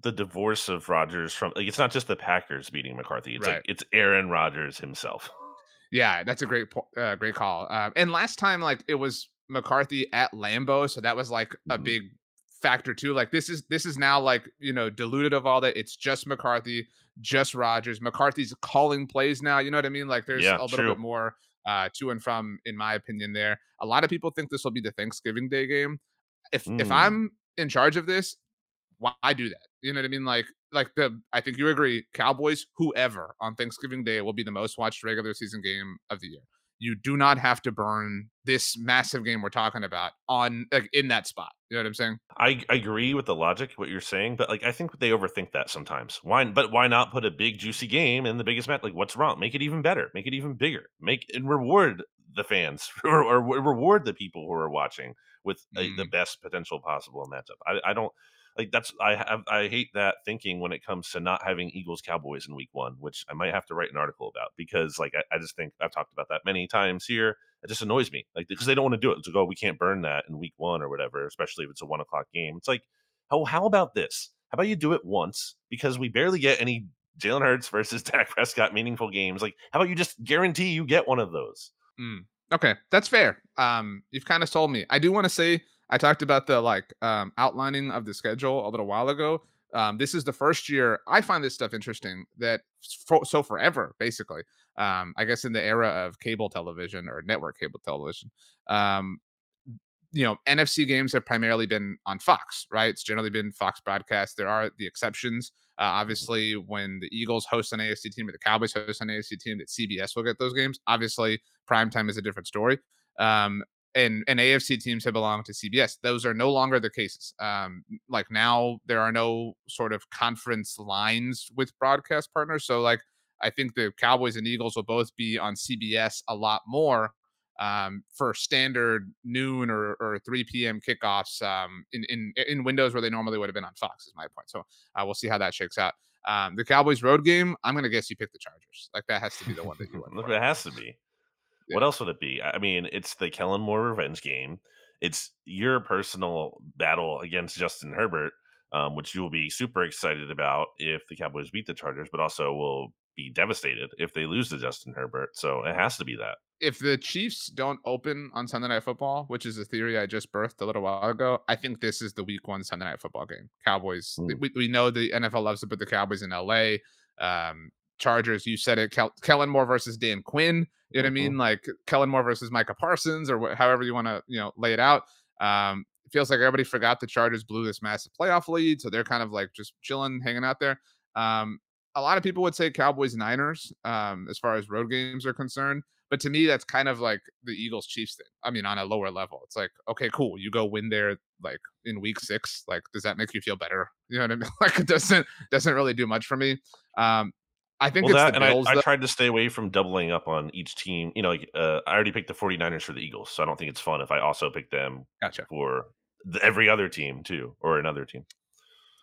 [SPEAKER 2] the divorce of Rodgers from like it's not just the Packers beating McCarthy; it's right. like it's Aaron Rodgers himself.
[SPEAKER 1] Yeah, that's a great, uh, great call. Uh, and last time, like it was McCarthy at Lambeau, so that was like a mm-hmm. big factor too. Like this is this is now like you know diluted of all that. It's just McCarthy, just Rodgers. McCarthy's calling plays now. You know what I mean? Like there's yeah, a little true. bit more uh, to and from, in my opinion. There, a lot of people think this will be the Thanksgiving Day game. If mm. if I'm in charge of this, why do that? You know what I mean? Like like the I think you agree. Cowboys, whoever on Thanksgiving Day will be the most watched regular season game of the year you do not have to burn this massive game we're talking about on like in that spot. You know what I'm saying?
[SPEAKER 2] I, I agree with the logic what you're saying, but like I think they overthink that sometimes. Why? But why not put a big juicy game in the biggest match? Like what's wrong? Make it even better. Make it even bigger. Make and reward the fans or, or reward the people who are watching with mm. a, the best potential possible matchup. I, I don't like that's I have I hate that thinking when it comes to not having Eagles Cowboys in week one, which I might have to write an article about because like I, I just think I've talked about that many times here. It just annoys me, like because they don't want to do it. To go, we can't burn that in week one or whatever, especially if it's a one o'clock game. It's like, how how about this? How about you do it once because we barely get any Jalen Hurts versus Dak Prescott meaningful games. Like, how about you just guarantee you get one of those?
[SPEAKER 1] Mm, okay, that's fair. Um, you've kind of told me. I do want to say I talked about the like um, outlining of the schedule a little while ago. Um, this is the first year I find this stuff interesting that for, so forever, basically. Um, I guess in the era of cable television or network cable television, um, you know, NFC games have primarily been on Fox, right? It's generally been Fox broadcast. There are the exceptions. Uh, obviously, when the Eagles host an AFC team or the Cowboys host an AFC team, that CBS will get those games. Obviously, primetime is a different story. Um, and and AFC teams have belonged to CBS. Those are no longer the cases. Um, like now, there are no sort of conference lines with broadcast partners. So, like, I think the Cowboys and Eagles will both be on CBS a lot more um, for standard noon or, or 3 p.m. kickoffs um, in, in in windows where they normally would have been on Fox. Is my point. So uh, we'll see how that shakes out. Um, the Cowboys road game. I'm gonna guess you pick the Chargers. Like that has to be the one that you
[SPEAKER 2] Look, it has to be. Yeah. What else would it be? I mean, it's the Kellen Moore revenge game. It's your personal battle against Justin Herbert, um, which you will be super excited about if the Cowboys beat the Chargers, but also will be devastated if they lose to Justin Herbert. So it has to be that
[SPEAKER 1] if the Chiefs don't open on Sunday Night Football, which is a theory I just birthed a little while ago, I think this is the Week One Sunday Night Football game. Cowboys. Mm. We, we know the NFL loves to put the Cowboys in LA. Um, Chargers. You said it. Kel- Kellen Moore versus Dan Quinn. You know mm-hmm. what I mean? Like Kellen Moore versus Micah Parsons, or wh- however you want to you know lay it out. Um, it feels like everybody forgot the Chargers blew this massive playoff lead, so they're kind of like just chilling, hanging out there. Um, a lot of people would say Cowboys Niners um, as far as road games are concerned. But to me, that's kind of like the Eagles Chiefs thing. I mean, on a lower level, it's like, okay, cool. You go win there like in week six. Like, does that make you feel better? You know what I mean? Like, it doesn't doesn't really do much for me. Um, I think well, that,
[SPEAKER 2] and Bills, I, I, tried to stay away from doubling up on each team. You know, like uh, I already picked the 49ers for the Eagles, so I don't think it's fun if I also pick them
[SPEAKER 1] gotcha.
[SPEAKER 2] for the, every other team too, or another team.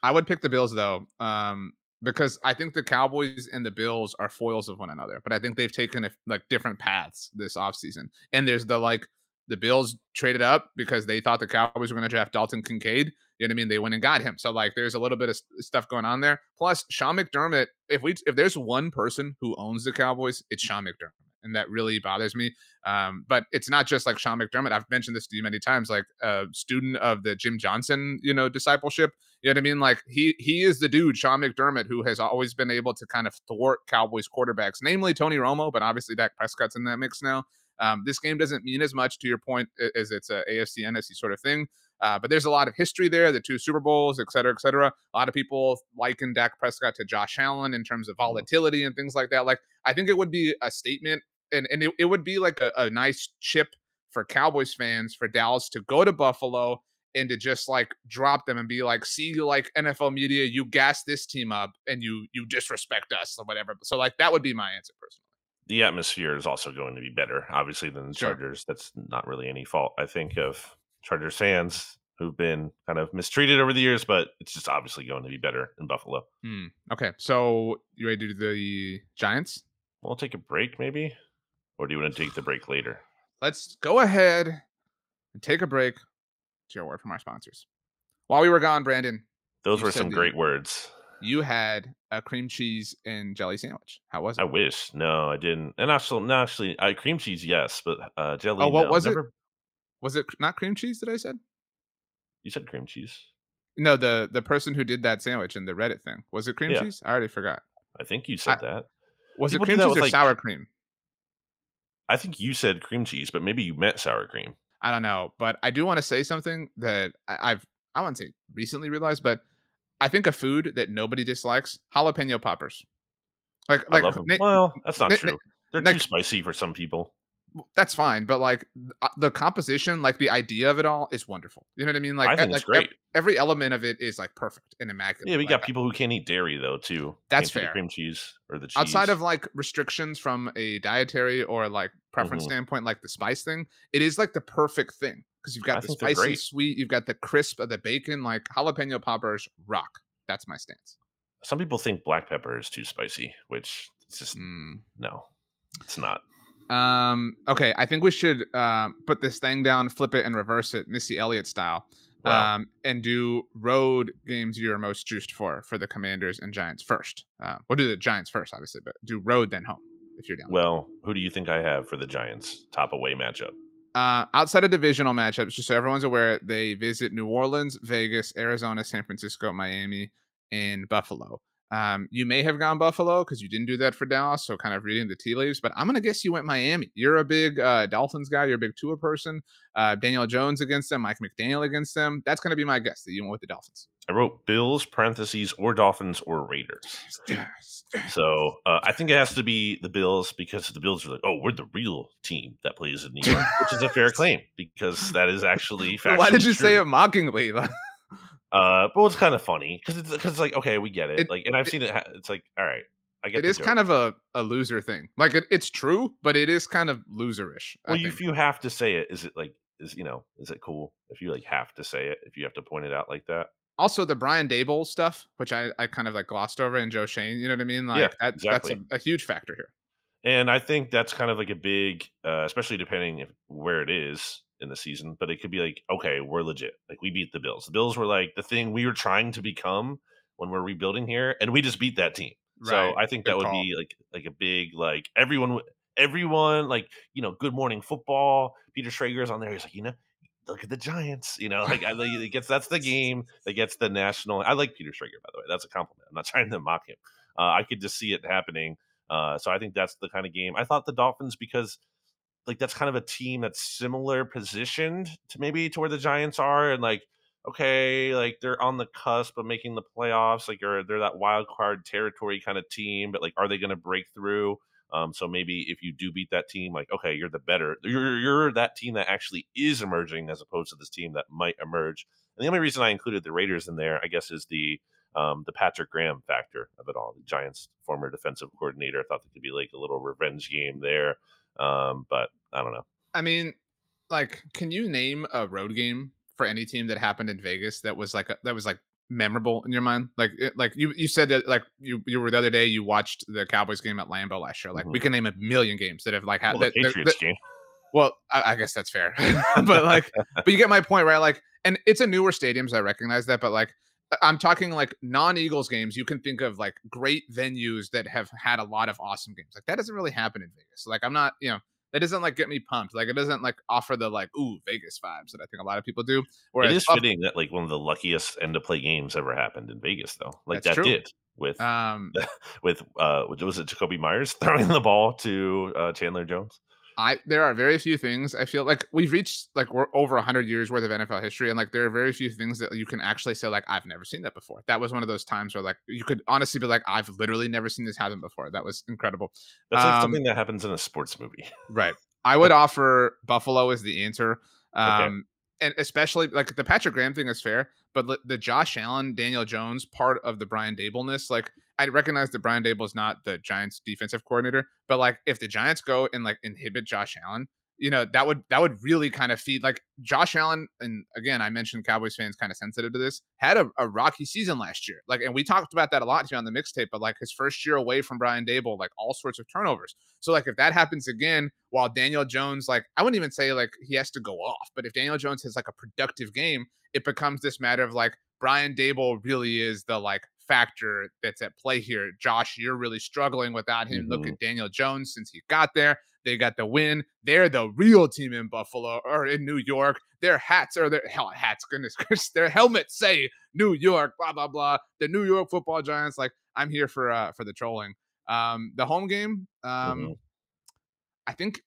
[SPEAKER 1] I would pick the Bills though. Um, because I think the Cowboys and the Bills are foils of one another, but I think they've taken a, like different paths this offseason. And there's the like the Bills traded up because they thought the Cowboys were going to draft Dalton Kincaid. You know what I mean? They went and got him. So like there's a little bit of stuff going on there. Plus Sean McDermott, if we if there's one person who owns the Cowboys, it's Sean McDermott. And that really bothers me. Um, but it's not just like Sean McDermott. I've mentioned this to you many times, like a student of the Jim Johnson, you know, discipleship. You know what I mean? Like he he is the dude, Sean McDermott, who has always been able to kind of thwart Cowboys quarterbacks, namely Tony Romo, but obviously Dak Prescott's in that mix now. Um, this game doesn't mean as much to your point as it's a AFC NFC sort of thing. Uh, but there's a lot of history there, the two Super Bowls, et cetera, et cetera. A lot of people liken Dak Prescott to Josh Allen in terms of mm-hmm. volatility and things like that. Like, I think it would be a statement and, and it, it would be like a, a nice chip for Cowboys fans for Dallas to go to Buffalo and to just like drop them and be like, see, like NFL media, you gas this team up and you you disrespect us or whatever. So like that would be my answer personally.
[SPEAKER 2] The atmosphere is also going to be better, obviously, than the sure. Chargers. That's not really any fault, I think, of Chargers fans who've been kind of mistreated over the years, but it's just obviously going to be better in Buffalo.
[SPEAKER 1] Hmm. Okay, so you ready to do the Giants?
[SPEAKER 2] We'll take a break, maybe, or do you want to take the break later?
[SPEAKER 1] Let's go ahead and take a break to your word from our sponsors. While we were gone, Brandon,
[SPEAKER 2] those were some great words.
[SPEAKER 1] You had a cream cheese and jelly sandwich. How was it? I
[SPEAKER 2] wish. No, I didn't. And actually, no, actually, I cream cheese, yes, but uh, jelly.
[SPEAKER 1] Oh, what
[SPEAKER 2] no.
[SPEAKER 1] was Never... it? Was it not cream cheese that I said?
[SPEAKER 2] You said cream cheese.
[SPEAKER 1] No, the the person who did that sandwich in the Reddit thing was it cream yeah. cheese? I already forgot.
[SPEAKER 2] I think you said I, that.
[SPEAKER 1] Was People it cream cheese or like, sour cream?
[SPEAKER 2] I think you said cream cheese, but maybe you meant sour cream.
[SPEAKER 1] I don't know, but I do want to say something that I, I've I want to say recently realized, but I think a food that nobody dislikes jalapeno poppers.
[SPEAKER 2] Like, like well, that's not true. They're too spicy for some people
[SPEAKER 1] that's fine but like uh, the composition like the idea of it all is wonderful you know what i mean like
[SPEAKER 2] I think
[SPEAKER 1] like,
[SPEAKER 2] great.
[SPEAKER 1] every element of it is like perfect and immaculate
[SPEAKER 2] yeah we
[SPEAKER 1] like,
[SPEAKER 2] got people who can't eat dairy though too
[SPEAKER 1] that's fair
[SPEAKER 2] cream cheese or the cheese.
[SPEAKER 1] outside of like restrictions from a dietary or like preference mm-hmm. standpoint like the spice thing it is like the perfect thing because you've got I the spicy sweet you've got the crisp of the bacon like jalapeno poppers rock that's my stance
[SPEAKER 2] some people think black pepper is too spicy which it's just mm. no it's not
[SPEAKER 1] um, okay, I think we should uh, put this thing down, flip it, and reverse it, Missy Elliott style. Wow. Um, and do road games you're most juiced for for the Commanders and Giants first. Uh, we'll do the Giants first, obviously, but do road then home if you're down.
[SPEAKER 2] Well, who do you think I have for the Giants top away matchup?
[SPEAKER 1] Uh, outside of divisional matchups, just so everyone's aware, they visit New Orleans, Vegas, Arizona, San Francisco, Miami, and Buffalo. Um, you may have gone Buffalo because you didn't do that for Dallas, so kind of reading the tea leaves. But I'm gonna guess you went Miami. You're a big uh, Dolphins guy. You're a big Tua person. Uh, Daniel Jones against them, Mike McDaniel against them. That's gonna be my guess that you went with the Dolphins.
[SPEAKER 2] I wrote Bills parentheses or Dolphins or Raiders. So uh, I think it has to be the Bills because the Bills are like, oh, we're the real team that plays in New York, which is a fair claim because that is actually.
[SPEAKER 1] Why did you
[SPEAKER 2] true.
[SPEAKER 1] say it mockingly?
[SPEAKER 2] Uh, but it's kind of funny because it's because like okay, we get it. it like, and I've it, seen it. Ha- it's like all right, I get.
[SPEAKER 1] It. It is joke. kind of a, a loser thing. Like it, it's true, but it is kind of loserish.
[SPEAKER 2] Well, if you have to say it, is it like is you know is it cool if you like have to say it if you have to point it out like that?
[SPEAKER 1] Also, the Brian Daboll stuff, which I, I kind of like glossed over, and Joe Schoen, You know what I mean? Like
[SPEAKER 2] yeah,
[SPEAKER 1] that,
[SPEAKER 2] exactly.
[SPEAKER 1] that's a, a huge factor here.
[SPEAKER 2] And I think that's kind of like a big, uh, especially depending if, where it is in the season, but it could be like, okay, we're legit. Like we beat the Bills. The Bills were like the thing we were trying to become when we're rebuilding here, and we just beat that team. Right. So I think Good that would call. be like like a big like everyone everyone like you know Good Morning Football. Peter Schrager's on there. He's like, you know, look at the Giants. You know, like I, it gets that's the game that gets the national. I like Peter Schrager by the way. That's a compliment. I'm not trying to mock him. Uh, I could just see it happening. Uh, so I think that's the kind of game. I thought the Dolphins because like that's kind of a team that's similar positioned to maybe to where the Giants are, and like okay, like they're on the cusp of making the playoffs, like or they're that wild card territory kind of team, but like are they going to break through? Um, so maybe if you do beat that team, like okay, you're the better, you're you're that team that actually is emerging as opposed to this team that might emerge. And the only reason I included the Raiders in there, I guess, is the um, the Patrick Graham factor of it all. The Giants' former defensive coordinator. I thought there could be like a little revenge game there. Um, but I don't know.
[SPEAKER 1] I mean, like, can you name a road game for any team that happened in Vegas that was like a, that was like memorable in your mind? Like, it, like you you said that like you you were the other day you watched the Cowboys game at Lambeau last year. Like, mm-hmm. we can name a million games that have like had
[SPEAKER 2] well,
[SPEAKER 1] that,
[SPEAKER 2] Patriots that, game.
[SPEAKER 1] Well, I, I, guess that's fair, but like, but you get my point, right? Like, and it's a newer stadium, so I recognize that, but like, I'm talking like non-Eagles games. You can think of like great venues that have had a lot of awesome games. Like that doesn't really happen in Vegas. Like I'm not, you know, that doesn't like get me pumped. Like it doesn't like offer the like ooh Vegas vibes that I think a lot of people do.
[SPEAKER 2] Whereas it is fitting that like one of the luckiest end of play games ever happened in Vegas though. Like that true. did with um with uh was it Jakobi Meyers throwing the ball to uh, Chandler Jones.
[SPEAKER 1] I there are very few things I feel like we've reached like we're over 100 years worth of NFL history and like there are very few things that you can actually say like I've never seen that before. That was one of those times where like you could honestly be like I've literally never seen this happen before. That was incredible.
[SPEAKER 2] That's like um, something that happens in a sports movie.
[SPEAKER 1] right. I would offer Buffalo as the answer. Um okay. and especially like the Patrick Graham thing is fair, but the Josh Allen, Daniel Jones part of the Brian Dabollness, like I recognize that Brian Daboll is not the Giants defensive coordinator, but like if the Giants go and like inhibit Josh Allen, you know, that would that would really kind of feed like Josh Allen, and again, I mentioned Cowboys fans kind of sensitive to this, had a, a rocky season last year. Like, and we talked about that a lot here on the mixtape, but like his first year away from Brian Daboll, like all sorts of turnovers. So, like, if that happens again, while Daniel Jones, like, I wouldn't even say like he has to go off, but if Daniel Jones has like a productive game, it becomes this matter of like Brian Daboll really is the like factor that's at play here. Josh, you're really struggling without him. Mm-hmm. Look at Daniel Jones since he got there. They got the win. They're the real team in Buffalo or in New York. Their hats are their hell hats, goodness gracious. Their helmets say New York, blah, blah, blah. The New York football giants. Like, I'm here for uh for the trolling. Um, the home game, um, mm-hmm. I think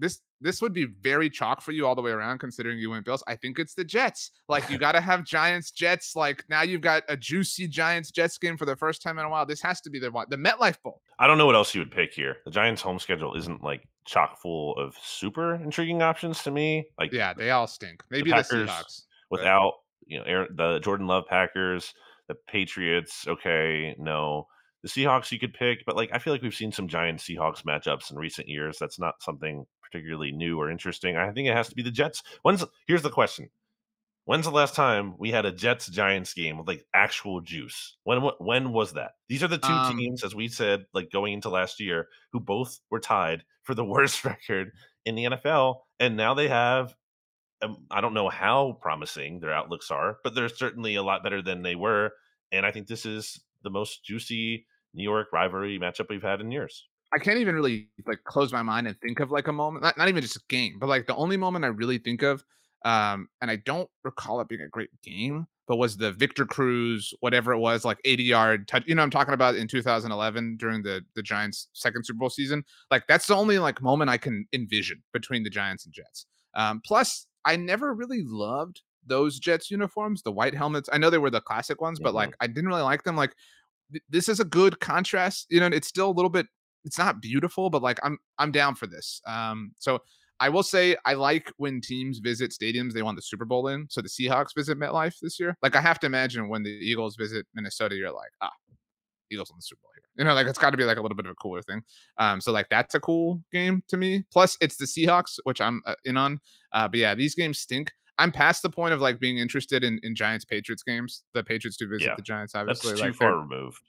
[SPEAKER 1] this this would be very chalk for you all the way around, considering you went Bills. I think it's the Jets. Like you got to have Giants Jets. Like now you've got a juicy Giants Jets game for the first time in a while. This has to be the one, the MetLife Bowl.
[SPEAKER 2] I don't know what else you would pick here. The Giants' home schedule isn't like chock full of super intriguing options to me. Like
[SPEAKER 1] yeah, they all stink. Maybe the, Packers, the Seahawks
[SPEAKER 2] without you know Aaron, the Jordan Love Packers, the Patriots. Okay, no. The Seahawks you could pick, but like I feel like we've seen some Giants Seahawks matchups in recent years. That's not something particularly new or interesting. I think it has to be the Jets. When's here's the question: When's the last time we had a Jets Giants game with like actual juice? When when was that? These are the two um, teams, as we said, like going into last year, who both were tied for the worst record in the NFL, and now they have. Um, I don't know how promising their outlooks are, but they're certainly a lot better than they were. And I think this is the most juicy New York rivalry matchup we've had in years.
[SPEAKER 1] I can't even really like close my mind and think of like a moment, not, not even just a game, but like the only moment I really think of, um, and I don't recall it being a great game, but was the Victor Cruz, whatever it was, like 80 yard touch. You know, I'm talking about in 2011 during the the Giants' second Super Bowl season. Like that's the only like moment I can envision between the Giants and Jets. Um, plus, I never really loved those Jets uniforms, the white helmets. I know they were the classic ones, but
[SPEAKER 2] Mhm.
[SPEAKER 1] like I didn't really like them. Like th- this is a good contrast. You know, it's still a little bit. It's not beautiful, but like I'm I'm down for this. Um, so I will say I like when teams visit stadiums they won the Super Bowl in. So the Seahawks visit MetLife this year. Like I have to imagine when the Eagles visit Minnesota, you're like, ah, Eagles in the Super Bowl here. You know, like it's got to be like a little bit of a cooler thing. Um, so like that's a cool game to me. Plus, it's the Seahawks, which I'm uh, in on. Uh, but yeah, these games stink. I'm past the point of like being interested in, in Giants Patriots games. The Patriots do visit
[SPEAKER 2] Yeah,
[SPEAKER 1] the Giants, obviously.
[SPEAKER 2] That's too
[SPEAKER 1] like
[SPEAKER 2] far removed.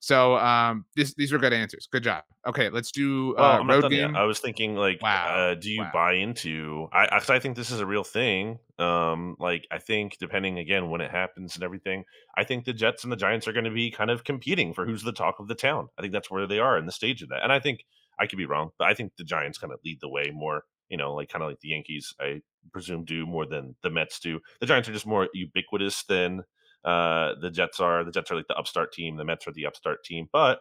[SPEAKER 1] So um, this these were good answers. Good job. Okay, let's do uh,
[SPEAKER 2] I'm
[SPEAKER 1] road
[SPEAKER 2] done yet.
[SPEAKER 1] game.
[SPEAKER 2] I was thinking, like,
[SPEAKER 1] Wow,
[SPEAKER 2] uh, do you
[SPEAKER 1] wow.
[SPEAKER 2] buy into? I, I think this is a real thing. Um, like, I think depending again when it happens and everything, I think the Jets and the Giants are going to be kind of competing for who's the talk of the town. I think that's where they are in the stage of that. And I think I could be wrong, but I think the Giants kind of lead the way more. You know, like kind of like the Yankees, I presume, do more than the Mets do. The Giants are just more ubiquitous than uh, the Jets are. The Jets are like the upstart team. The Mets are the upstart team. But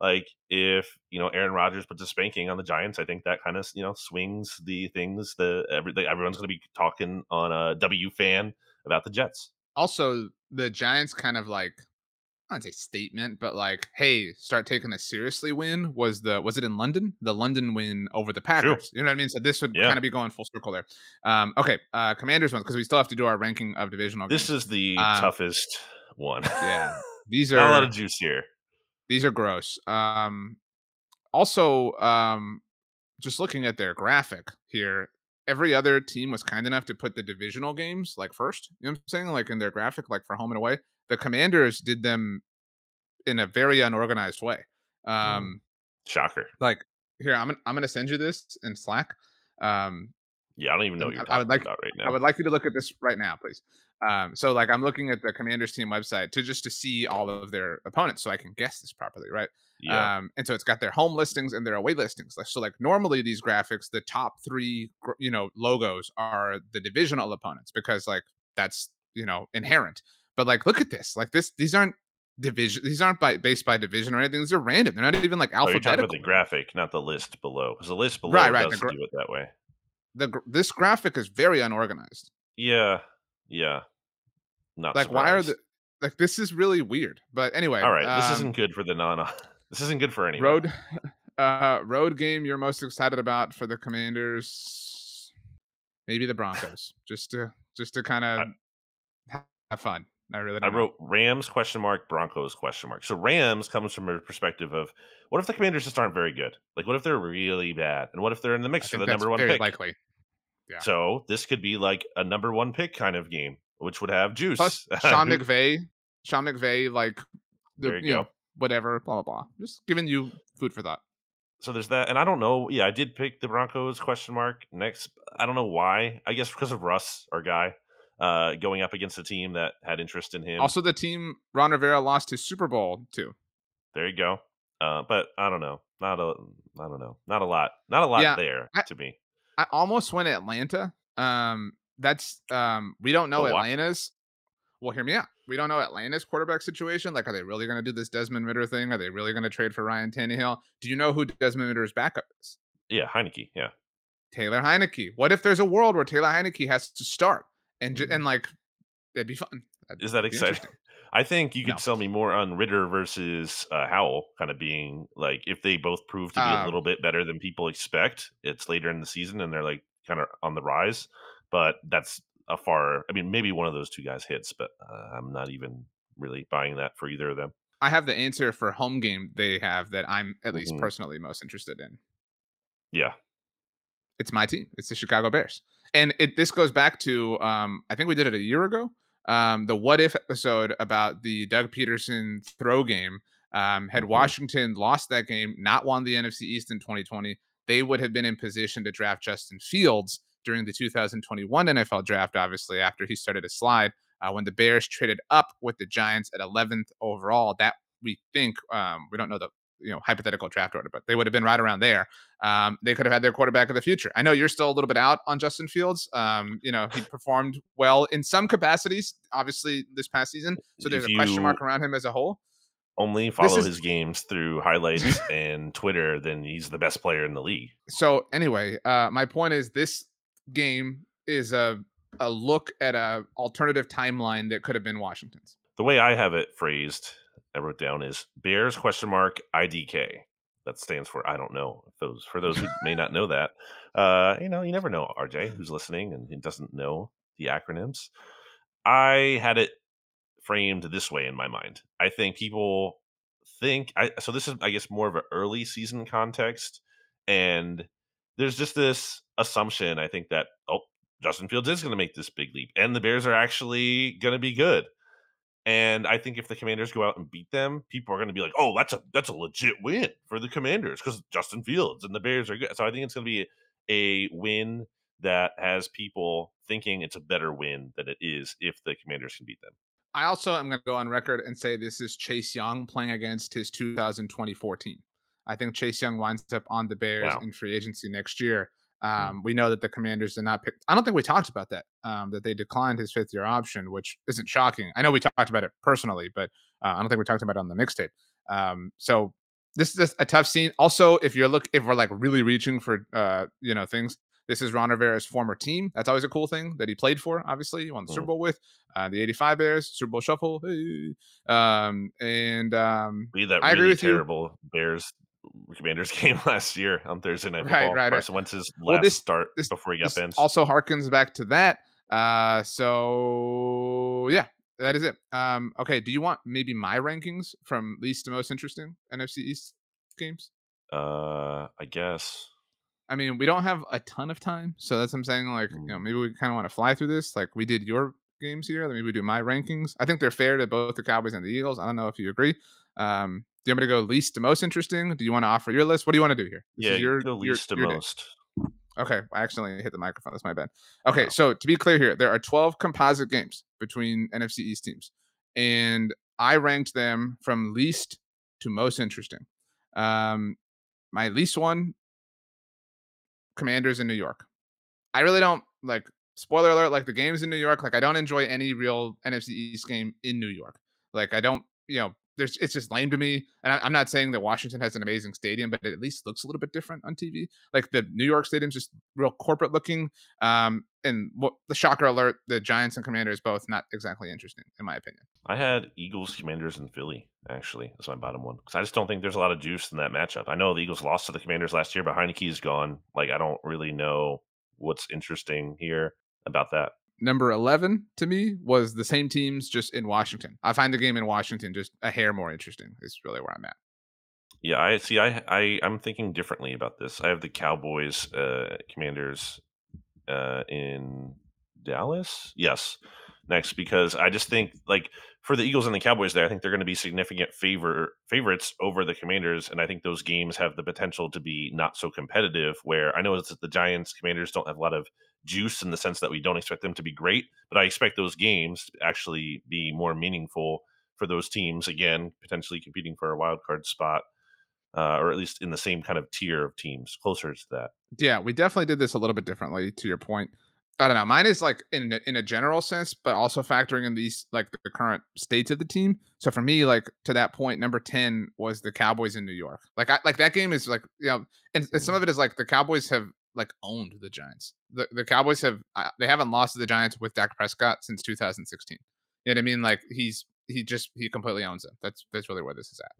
[SPEAKER 2] like if you know Aaron Rodgers puts a spanking on the Giants, I think that kind of you know swings the things. The every, everyone's going to be talking on a WFAN about the Jets.
[SPEAKER 1] Also, the Giants kind of like Don't say statement, but like, hey, start taking this seriously. Win was the was it in London? The London win over the Packers. You know what I mean? So this would
[SPEAKER 2] Yeah.
[SPEAKER 1] kind of be going full circle there. Um, okay, uh, Commanders one because we still have to do our ranking of divisional.
[SPEAKER 2] This
[SPEAKER 1] games.
[SPEAKER 2] is the
[SPEAKER 1] Um,
[SPEAKER 2] toughest one.
[SPEAKER 1] yeah. These
[SPEAKER 2] not a lot of juice here.
[SPEAKER 1] these are gross. Um, also, um, just looking at their graphic here, every other team was kind enough to put the divisional games like first. You know what I'm saying? Like in their graphic, like for home and away. The Commanders did them in a very unorganized way. Um,
[SPEAKER 2] Shocker.
[SPEAKER 1] like here, I'm gonna, I'm gonna send you this in Slack. Um,
[SPEAKER 2] Yeah, I don't even know what you're
[SPEAKER 1] I- I
[SPEAKER 2] talking
[SPEAKER 1] would like-
[SPEAKER 2] about right now.
[SPEAKER 1] I would like you to look at this right now, please. Um, so like I'm looking at the Commanders team website to just to see all of their opponents, so I can guess this properly, right?
[SPEAKER 2] yeah,
[SPEAKER 1] Um, and so it's got their home listings and their away listings. So like normally these graphics, the top three, you know, logos are the divisional opponents because like that's you know inherent. But like look at this, like this, these aren't division, these aren't by based by division or anything. These are random. They're not even like
[SPEAKER 2] oh,
[SPEAKER 1] alphabetical.
[SPEAKER 2] about the graphic, not the list below, because the list below
[SPEAKER 1] Right, right, the
[SPEAKER 2] does
[SPEAKER 1] gra-
[SPEAKER 2] do it that way.
[SPEAKER 1] the this graphic is very unorganized.
[SPEAKER 2] Yeah, yeah. Not
[SPEAKER 1] like why are the like this is really weird but anyway
[SPEAKER 2] All right, this
[SPEAKER 1] um,
[SPEAKER 2] isn't good for the non. This isn't good for anyone.
[SPEAKER 1] road uh road game you're most excited about for the commanders maybe the broncos just to just to kind of have fun i really
[SPEAKER 2] I
[SPEAKER 1] don't know.
[SPEAKER 2] wrote Rams question mark Broncos question mark. So Rams comes from a perspective of what if the Commanders just aren't very good? Like what if they're really bad? And what if they're in the mix for the number one
[SPEAKER 1] very
[SPEAKER 2] pick?
[SPEAKER 1] likely yeah.
[SPEAKER 2] So this could be like a number one pick kind of game, which would have juice.
[SPEAKER 1] plus uh, sean
[SPEAKER 2] Who-
[SPEAKER 1] mcvay sean mcvay like the
[SPEAKER 2] There you
[SPEAKER 1] you, know whatever blah blah blah just giving you food for thought
[SPEAKER 2] so there's that, and I don't know. Yeah, I did pick the Broncos question mark next. I don't know why. I guess because of Russ, our guy, uh, going up against a team that had interest in him.
[SPEAKER 1] also the team ron rivera lost his super bowl to
[SPEAKER 2] there you go. Uh, but I don't know. Not a. I don't know. Not a lot. Not a lot
[SPEAKER 1] Yeah,
[SPEAKER 2] there
[SPEAKER 1] I-
[SPEAKER 2] to me.
[SPEAKER 1] I almost went Atlanta. Um, that's um, we don't know
[SPEAKER 2] But why?
[SPEAKER 1] Atlanta's. Well, hear me out. We don't know Atlanta's quarterback situation. Like, are they really going to do this Desmond Ridder thing? Are they really going to trade for Ryan Tannehill? Do you know who Desmond Ridder's backup is?
[SPEAKER 2] Yeah, Heineke. Yeah.
[SPEAKER 1] Taylor Heineke. What if there's a world where Taylor Heineke has to start and ju-
[SPEAKER 2] Mhm.
[SPEAKER 1] and like it'd be fun. That'd
[SPEAKER 2] Is that
[SPEAKER 1] be
[SPEAKER 2] exciting?
[SPEAKER 1] interesting.
[SPEAKER 2] I think you could
[SPEAKER 1] No.
[SPEAKER 2] sell me more on Ridder versus uh, Howell, kind of being like if they both prove to be a
[SPEAKER 1] Um,
[SPEAKER 2] little bit better than people expect. It's later in the season and they're like kind of on the rise, but that's a far. I mean, maybe one of those two guys hits, but uh, I'm not even really buying that for either of them.
[SPEAKER 1] I have the answer for home game they have that I'm at least
[SPEAKER 2] Mhm.
[SPEAKER 1] personally most interested in.
[SPEAKER 2] Yeah,
[SPEAKER 1] it's my team. It's the Chicago Bears. And it this goes back to um I think we did it a year ago. Um the what if episode about the Doug Pederson throw game. Um had
[SPEAKER 2] Mhm.
[SPEAKER 1] Washington lost that game, not won the NFC East in 2020, they would have been in position to draft Justin Fields during the 2021 NFL draft obviously after he started to slide uh, when the Bears traded up with the Giants at 11th overall. That we think um we don't know the you know hypothetical draft order, but they would have been right around there. Um, they could have had their quarterback of the future. I know you're still a little bit out on Justin Fields. Um, you know he performed well in some capacities, obviously this past season. So there's a question mark around him as a whole.
[SPEAKER 2] Only follow
[SPEAKER 1] is-
[SPEAKER 2] his games through highlights and Twitter, then he's the best player in the league.
[SPEAKER 1] So anyway, uh, my point is this game is a a look at a alternative timeline that could have been Washington's.
[SPEAKER 2] The way I have it phrased, I wrote down is Bears question mark IDK. That stands for I don't know. Those for those who may not know that, uh, you know, you never know. RJ, who's listening and he doesn't know the acronyms, I had it framed this way in my mind. I think people think I so this is I guess more of an early season context, and there's just this assumption I think that oh Justin Fields is going to make this big leap, and the Bears are actually going to be good. And I think if the Commanders go out and beat them, people are going to be like, "Oh, that's a that's a legit win for the Commanders because Justin Fields and the Bears are good." So I think it's going to be a win that has people thinking it's a better win than it is if the Commanders can beat them.
[SPEAKER 1] I also am going to go on record and say this is Chase Young playing against his 2024 team. I think Chase Young winds up on the Bears
[SPEAKER 2] Wow.
[SPEAKER 1] in free agency next year.
[SPEAKER 2] Mm.
[SPEAKER 1] Um, we know that the Commanders did not pick. I don't think we talked about that. Um, that they declined his fifth year option, which isn't shocking. I know we talked about it personally, but uh, I don't think we talked about it on the mixtape. Um, so this is a tough scene. Also, if you're look, if we're like really reaching for uh, you know things, this is Ron Rivera's former team. That's always a cool thing that he played for. Obviously, he won the Super
[SPEAKER 2] Mhm.
[SPEAKER 1] Bowl with uh, the '85 Bears, Super Bowl shuffle. Hey. Um, and um,
[SPEAKER 2] We that
[SPEAKER 1] I agree
[SPEAKER 2] really
[SPEAKER 1] with you.
[SPEAKER 2] terrible Bears Commanders game last year on Thursday Night
[SPEAKER 1] Right,
[SPEAKER 2] Football.
[SPEAKER 1] right, right.
[SPEAKER 2] Carson Wentz's
[SPEAKER 1] Well,
[SPEAKER 2] last
[SPEAKER 1] this-
[SPEAKER 2] start
[SPEAKER 1] this-
[SPEAKER 2] before he got
[SPEAKER 1] this
[SPEAKER 2] benched.
[SPEAKER 1] also harkens back to that. Uh, so yeah, that is it. Um, okay. Do you want maybe my rankings from least to most interesting NFC East games?
[SPEAKER 2] uh, I guess.
[SPEAKER 1] I mean, we don't have a ton of time, so that's what I'm saying. Like, you know,
[SPEAKER 2] Mm.
[SPEAKER 1] maybe we kind of want to fly through this. Like we did your games here. Maybe we do my rankings. I think they're fair to both the Cowboys and the Eagles. I don't know if you agree. Um, do you want me to go least to most interesting? Do you want to offer your list? What do you want to do here? This
[SPEAKER 2] Yeah,
[SPEAKER 1] your,
[SPEAKER 2] go
[SPEAKER 1] your-
[SPEAKER 2] least to
[SPEAKER 1] your day.
[SPEAKER 2] most.
[SPEAKER 1] Okay, I accidentally hit the microphone. That's my bad. Okay,
[SPEAKER 2] Wow.
[SPEAKER 1] so to be clear here, there are 12 composite games between NFC East teams, and I ranked them from least to most interesting. Um, my least one, Commanders in New York. I really don't like. Spoiler alert: like the games in New York, like I don't enjoy any real NFC East game in New York. Like I don't, you know, there's it's just lame to me. And I, I'm not saying that Washington has an amazing stadium, but it at least looks a little bit different on TV. Like the New York stadium's just real corporate looking. Um, and what the shocker alert: the Giants and Commanders both not exactly interesting, in my opinion.
[SPEAKER 2] I had Eagles, Commanders, and Philly. Actually, that's my bottom one because I just don't think there's a lot of juice in that matchup. I know the Eagles lost to the Commanders last year, but Heineke's gone. Like, I don't really know what's interesting here about that.
[SPEAKER 1] Number 11 to me was the same teams just in Washington. I find the game in Washington just a hair more interesting. Is really where I'm at.
[SPEAKER 2] Yeah, I see. I, I I'm thinking differently about this. I have the Cowboys, uh, Commanders, uh, in Dallas. Yes, next because I just think like for the Eagles and the Cowboys, there, I think they're going to be significant favor favorites over the Commanders, and I think those games have the potential to be not so competitive. Where I know it's that the Giants, Commanders don't have a lot of juice in the sense that we don't expect them to be great, but I expect those games to actually be more meaningful for those teams. Again, potentially competing for a wild card spot uh, or at least in the same kind of tier of teams, closer to that.
[SPEAKER 1] Yeah, we definitely did this a little bit differently. To your point, I don't know. Mine is like in a- in a general sense, but also factoring in these like the current states of the team. So for me, like to that point, number ten was the Cowboys in New York. Like I like that game is like you know, and, and some of it is like the Cowboys have like owned the Giants. The the Cowboys have uh, they haven't lost to the Giants with Dak Prescott since 2016. You know what I mean? Like he's he just he completely owns them. That's that's really where this is at.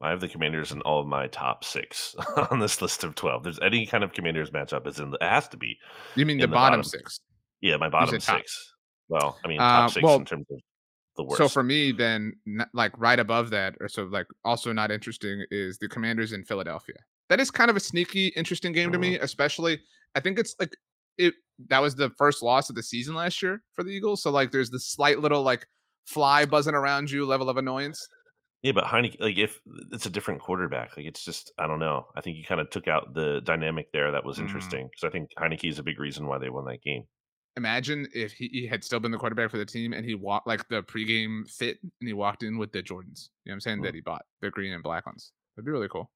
[SPEAKER 2] I have the Commanders in all of my top six on this list of twelve. There's any kind of Commanders matchup is in the. It has to be.
[SPEAKER 1] You mean the,
[SPEAKER 2] the
[SPEAKER 1] bottom,
[SPEAKER 2] bottom.
[SPEAKER 1] six?
[SPEAKER 2] Yeah, my bottom
[SPEAKER 1] top.
[SPEAKER 2] six. Well, I mean
[SPEAKER 1] Uh,
[SPEAKER 2] six
[SPEAKER 1] well,
[SPEAKER 2] in terms of the worst.
[SPEAKER 1] So for me, then like right above that, or so like also not interesting is the Commanders in Philadelphia. That is kind of a sneaky, interesting game to me, especially. I think it's like it. That was the first loss of the season last year for the Eagles. So like, there's this slight little like fly buzzing around you level of annoyance.
[SPEAKER 2] yeah, but Heineke, like if it's a different quarterback, like it's just I don't know. I think you kind of took out the dynamic there that was
[SPEAKER 1] Mm.
[SPEAKER 2] interesting because I think Heineke is a big reason why they won that game.
[SPEAKER 1] Imagine if he, he had still been the quarterback for the team and he walked like the pregame fit and he walked in with the Jordans. You know what I'm saying?
[SPEAKER 2] Mm.
[SPEAKER 1] That he bought the green and black ones. That'd be really cool.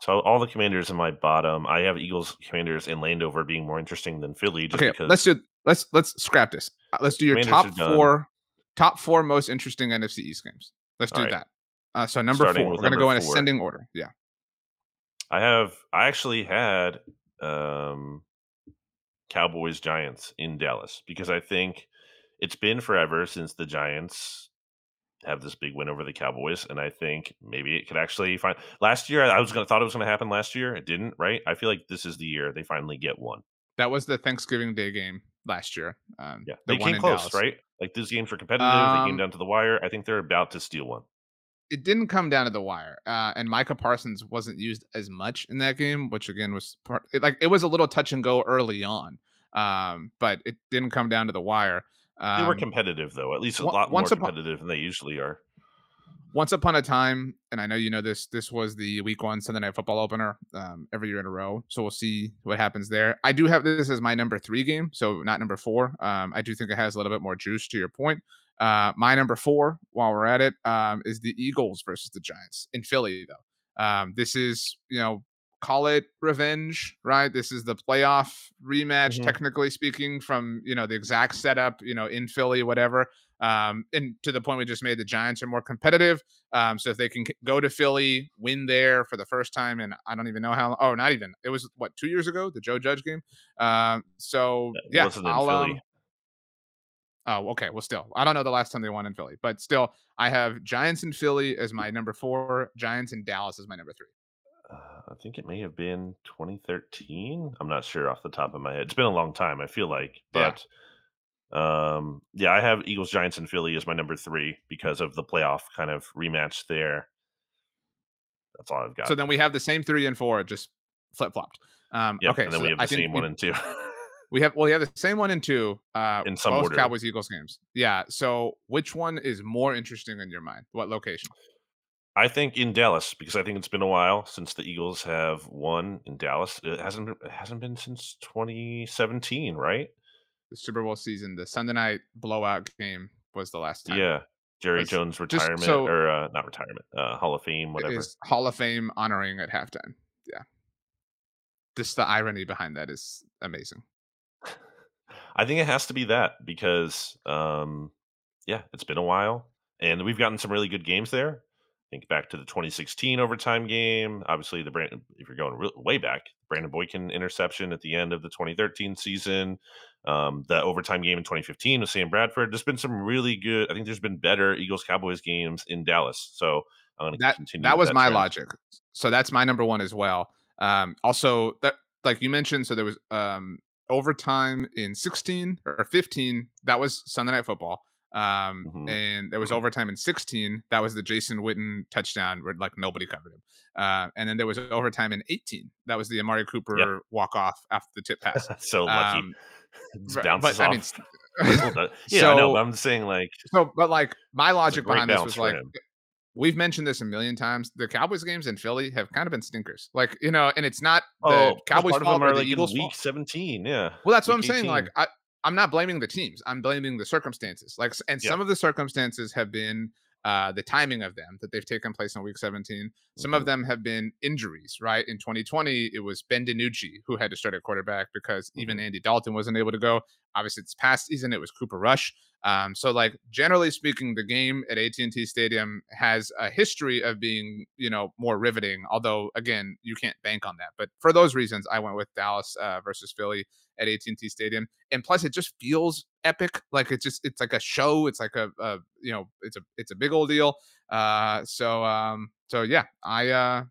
[SPEAKER 2] So all the commanders in my bottom, I have Eagles, Commanders, and Landover being more interesting than Philly. Just
[SPEAKER 1] okay,
[SPEAKER 2] because
[SPEAKER 1] let's do let's let's scrap this. Uh, Let's do your
[SPEAKER 2] Commanders
[SPEAKER 1] top four top four most interesting NFC East games. Let's do
[SPEAKER 2] right.
[SPEAKER 1] that. Uh, so number
[SPEAKER 2] Starting
[SPEAKER 1] four, we're gonna go in
[SPEAKER 2] four.
[SPEAKER 1] ascending order. Yeah.
[SPEAKER 2] I have I actually had um Cowboys Giants in Dallas because I think it's been forever since the Giants have this big win over the Cowboys, and I think maybe it could actually find. Last year, I was gonna thought it was gonna happen last year. It didn't, right? I feel like this is the year they finally get one.
[SPEAKER 1] That was the Thanksgiving Day game last year. Um,
[SPEAKER 2] Yeah,
[SPEAKER 1] the
[SPEAKER 2] they
[SPEAKER 1] one
[SPEAKER 2] came close,
[SPEAKER 1] Dallas.
[SPEAKER 2] right? Like these games were competitive. they came
[SPEAKER 1] Um,
[SPEAKER 2] down to the wire. I think they're about to steal one.
[SPEAKER 1] It didn't come down to the wire, uh, and Micah Parsons wasn't used as much in that game, which again was part. It, like it was a little touch and go early on, um, but it didn't come down to the wire.
[SPEAKER 2] They were
[SPEAKER 1] Um,
[SPEAKER 2] competitive, though. At least a lot more
[SPEAKER 1] upon-
[SPEAKER 2] competitive than they usually are.
[SPEAKER 1] once upon a time, and I know you know this, this was the week one Sunday night football opener um, every year in a row. So we'll see what happens there. I do have this as my number three game, so not number four. Um, I do think it has a little bit more juice to your point. Uh, my number four, while we're at it, um, is the Eagles versus the Giants in Philly, though. Um, this is, you know, call it revenge, right? This is the playoff rematch,
[SPEAKER 2] Mhm.
[SPEAKER 1] technically speaking, from, you know, the exact setup, you know, in Philly, whatever. Um, and to the point we just made, the Giants are more competitive. Um, so if they can go to Philly, win there for the first time, and I don't even know how. Oh, not even. It was what two years ago, the Joe Judge game. Um, so yeah, I'll, um, oh, okay. Well, still, I don't know the last time they won in Philly, but still, I have Giants in Philly as my number four, Giants in Dallas as my number three.
[SPEAKER 2] Uh, I think it may have been 2013. I'm not sure off the top of my head. It's been a long time. I feel like,
[SPEAKER 1] Yeah.
[SPEAKER 2] but um, yeah, I have Eagles, Giants, and Philly as my number three because of the playoff kind of rematch there. That's all I've got.
[SPEAKER 1] So then we have the same three and four, just flip flopped. Um,
[SPEAKER 2] yeah,
[SPEAKER 1] okay,
[SPEAKER 2] and then
[SPEAKER 1] so
[SPEAKER 2] we have the
[SPEAKER 1] think
[SPEAKER 2] same
[SPEAKER 1] we-
[SPEAKER 2] one and two.
[SPEAKER 1] We have well, we have the same one and two. Uh,
[SPEAKER 2] In some
[SPEAKER 1] both
[SPEAKER 2] order.
[SPEAKER 1] Cowboys Eagles games. Yeah. So which one is more interesting in your mind? What location?
[SPEAKER 2] I think in Dallas because I think it's been a while since the Eagles have won in Dallas. It hasn't been, it hasn't been since 2017, right?
[SPEAKER 1] The Super Bowl season, the Sunday night blowout game was the last time.
[SPEAKER 2] Yeah, Jerry
[SPEAKER 1] Let's-
[SPEAKER 2] Jones retirement
[SPEAKER 1] so-
[SPEAKER 2] or uh, not retirement, uh, Hall of Fame, whatever.
[SPEAKER 1] is Hall of Fame honoring at halftime. Yeah. Just the irony behind that is amazing.
[SPEAKER 2] I think it has to be that because, um, yeah, it's been a while, and we've gotten some really good games there. Think back to the 2016 overtime game. Obviously, the Brandon, if you're going real, way back, Brandon Boykin interception at the end of the 2013 season. Um, the overtime game in 2015 with Sam Bradford. There's been some really good. I think there's been better Eagles Cowboys games in Dallas. So I'm going to
[SPEAKER 1] That
[SPEAKER 2] continue.
[SPEAKER 1] that was my
[SPEAKER 2] trend.
[SPEAKER 1] logic. So that's my number one as well. Um, also that like you mentioned, so there was um overtime in 16 or 15. That was Sunday night football. Um,
[SPEAKER 2] Mhm.
[SPEAKER 1] and there was overtime in 16. That was the Jason Witten touchdown where like nobody covered him. Uh, and then there was overtime in 18. That was the Amari Cooper walk off after the tip pass.
[SPEAKER 2] so lucky.
[SPEAKER 1] Um,
[SPEAKER 2] bounces
[SPEAKER 1] but I mean,
[SPEAKER 2] off. Well done. yeah, I know.
[SPEAKER 1] so-
[SPEAKER 2] But I'm saying, like,
[SPEAKER 1] So, but like my logic behind this was like,
[SPEAKER 2] him.
[SPEAKER 1] we've mentioned this a million times. The Cowboys games in Philly have kind of been stinkers. Like you know, and it's not the
[SPEAKER 2] oh,
[SPEAKER 1] Cowboys
[SPEAKER 2] part of
[SPEAKER 1] fault
[SPEAKER 2] them
[SPEAKER 1] or the
[SPEAKER 2] like
[SPEAKER 1] Eagles
[SPEAKER 2] week
[SPEAKER 1] fault.
[SPEAKER 2] 17. Yeah.
[SPEAKER 1] Well, that's what I'm
[SPEAKER 2] week
[SPEAKER 1] saying. Like I, I'm not blaming the teams. I'm blaming the circumstances. Like, and
[SPEAKER 2] Yeah.
[SPEAKER 1] some of the circumstances have been uh, the timing of them that they've taken place in Week 17. Some of
[SPEAKER 2] Mhm.
[SPEAKER 1] them have been injuries. Right in 2020, it was Ben DiNucci who had to start at quarterback because
[SPEAKER 2] Mm-hmm.
[SPEAKER 1] even Andy Dalton wasn't able to go. Obviously, this past season it was Cooper Rush. Um, so, like generally speaking, the game at AT&T Stadium has a history of being, you know, more riveting. Although, again, you can't bank on that. But for those reasons, I went with Dallas uh, versus Philly at AT&T Stadium. And plus, it just feels epic. Like it's just it's like a show. It's like a, a you know, it's a it's a big old deal. Uh, so um, so yeah, I uh,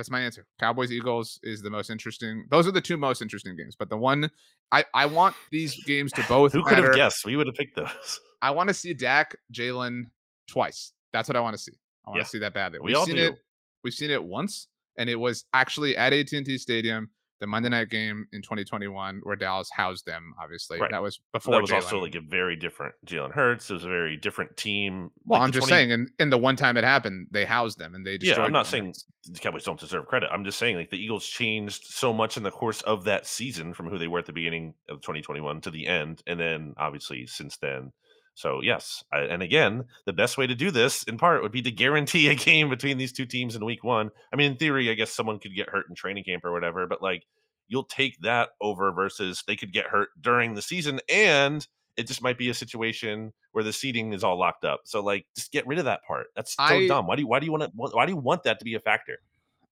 [SPEAKER 1] that's my answer. Cowboys Eagles is the most interesting. Those are the two most interesting games. But the one I I want these games to both.
[SPEAKER 2] Who could have guessed? We would have picked those.
[SPEAKER 1] I want to see Dak, Jalen twice. That's what I want to see. I want to see that badly.
[SPEAKER 2] We
[SPEAKER 1] We've
[SPEAKER 2] all
[SPEAKER 1] seen
[SPEAKER 2] do.
[SPEAKER 1] it. We've seen it once, and it was actually at AT&T Stadium, the Monday night game in 2021, where Dallas housed them. Obviously,
[SPEAKER 2] Right.
[SPEAKER 1] that was before.
[SPEAKER 2] that was
[SPEAKER 1] Jalen.
[SPEAKER 2] also like a very different Jalen Hurts. It was a very different team.
[SPEAKER 1] well,
[SPEAKER 2] Like,
[SPEAKER 1] I'm just
[SPEAKER 2] 20
[SPEAKER 1] saying, and, and the one time it happened, they housed them and they Destroyed Yeah.
[SPEAKER 2] I'm not saying the Cowboys don't deserve credit. I'm just saying like the Eagles changed so much in the course of that season from who they were at the beginning of 2021 to the end, and then obviously since then. So yes, I, and again, the best way to do this, in part, would be to guarantee a game between these two teams in Week One. I mean, in theory, I guess someone could get hurt in training camp or whatever, but like you'll take that over versus they could get hurt during the season, and it just might be a situation where the seating is all locked up. So like, just get rid of that part. That's so
[SPEAKER 1] I-
[SPEAKER 2] dumb. Why do you why do you want to why do you want that to be a factor?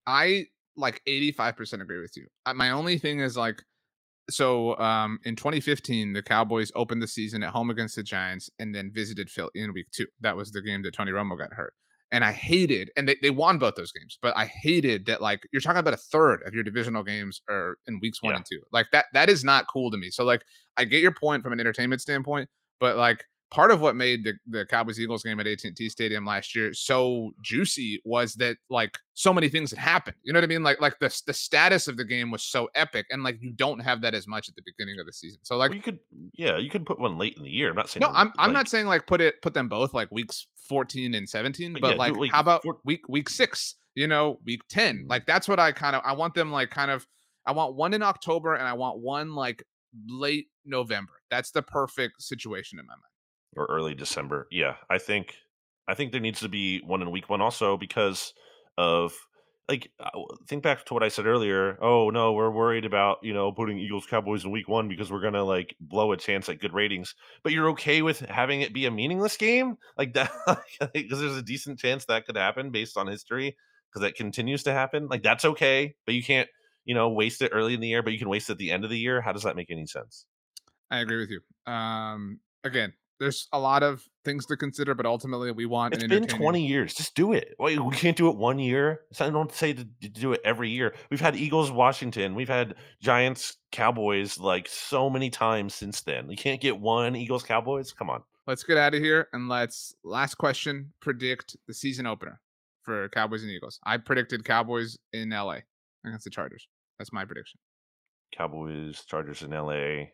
[SPEAKER 1] I like 85% agree with you. My only thing is like so um in 2015 the Cowboys opened the season at home against the Giants and then visited Phil in week 2. That was the game that Tony Romo got hurt. And I hated and they, they won both those games, but I hated that like you're talking about a third of your divisional games are in weeks 1
[SPEAKER 2] Yeah.
[SPEAKER 1] and 2. Like that that is not cool to me. So like I get your point from an entertainment standpoint, but like part of what made the, the Cowboys Eagles game at AT&T Stadium last year so juicy was that like so many things had happened. You know what I mean? Like like the the status of the game was so epic, and like you don't have that as much at the beginning of the season. So like
[SPEAKER 2] Well, you could, yeah, you could put one late in the year. I'm not saying
[SPEAKER 1] no, I'm I'm not saying like put it put them both like weeks 14 and 17,
[SPEAKER 2] But
[SPEAKER 1] but
[SPEAKER 2] yeah,
[SPEAKER 1] like
[SPEAKER 2] like,
[SPEAKER 1] how about
[SPEAKER 2] four-
[SPEAKER 1] week week six? You know, week 10. Mm. Like that's what I kind of I want them like kind of I want one in October and I want one like late November. That's the perfect situation in my mind.
[SPEAKER 2] Or early December. Yeah, I think I think there needs to be one in week one also because of like uh, think back to what I said earlier. Oh no, we're worried about you know putting Eagles Cowboys in week one because we're gonna like blow a chance at good ratings. But you're okay with having it be a meaningless game like that because there's a decent chance that could happen based on history because that continues to happen. Like that's okay, but you can't you know waste it early in the year, but you can waste it at the end of the year. How does that make any sense?
[SPEAKER 1] I agree with you. Um again, there's a lot of things to consider, but ultimately we want
[SPEAKER 2] It's been 20 years. Just do it. Wait, we can't do it one year. So I don't say to to do it every year. We've had Eagles, Washington. We've had Giants, Cowboys like so many times since then. You can't get one Eagles, Cowboys. Come on.
[SPEAKER 1] Let's get out of here and let's last question predict the season opener for Cowboys and Eagles. I predicted Cowboys in LA against the Chargers. That's my prediction.
[SPEAKER 2] Cowboys, Chargers in LA.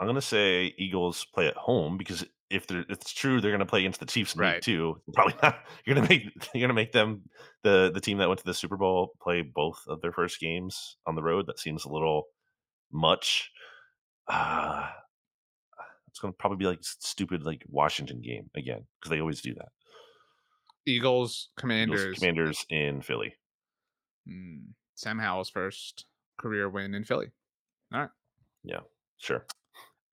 [SPEAKER 2] I'm gonna say Eagles play at home because if they're it's true they're gonna play against the Chiefs
[SPEAKER 1] Right.
[SPEAKER 2] two. Probably not. You're gonna make you're gonna make them the the team that went to the Super Bowl play both of their first games on the road. That seems a little much. Uh, it's gonna probably be like stupid like Washington game again because they always do that.
[SPEAKER 1] Eagles,
[SPEAKER 2] Eagles,
[SPEAKER 1] Commanders.
[SPEAKER 2] Commanders in Philly.
[SPEAKER 1] Mm, Sam Howell's first career win in Philly. All right. Yeah.
[SPEAKER 2] Sure.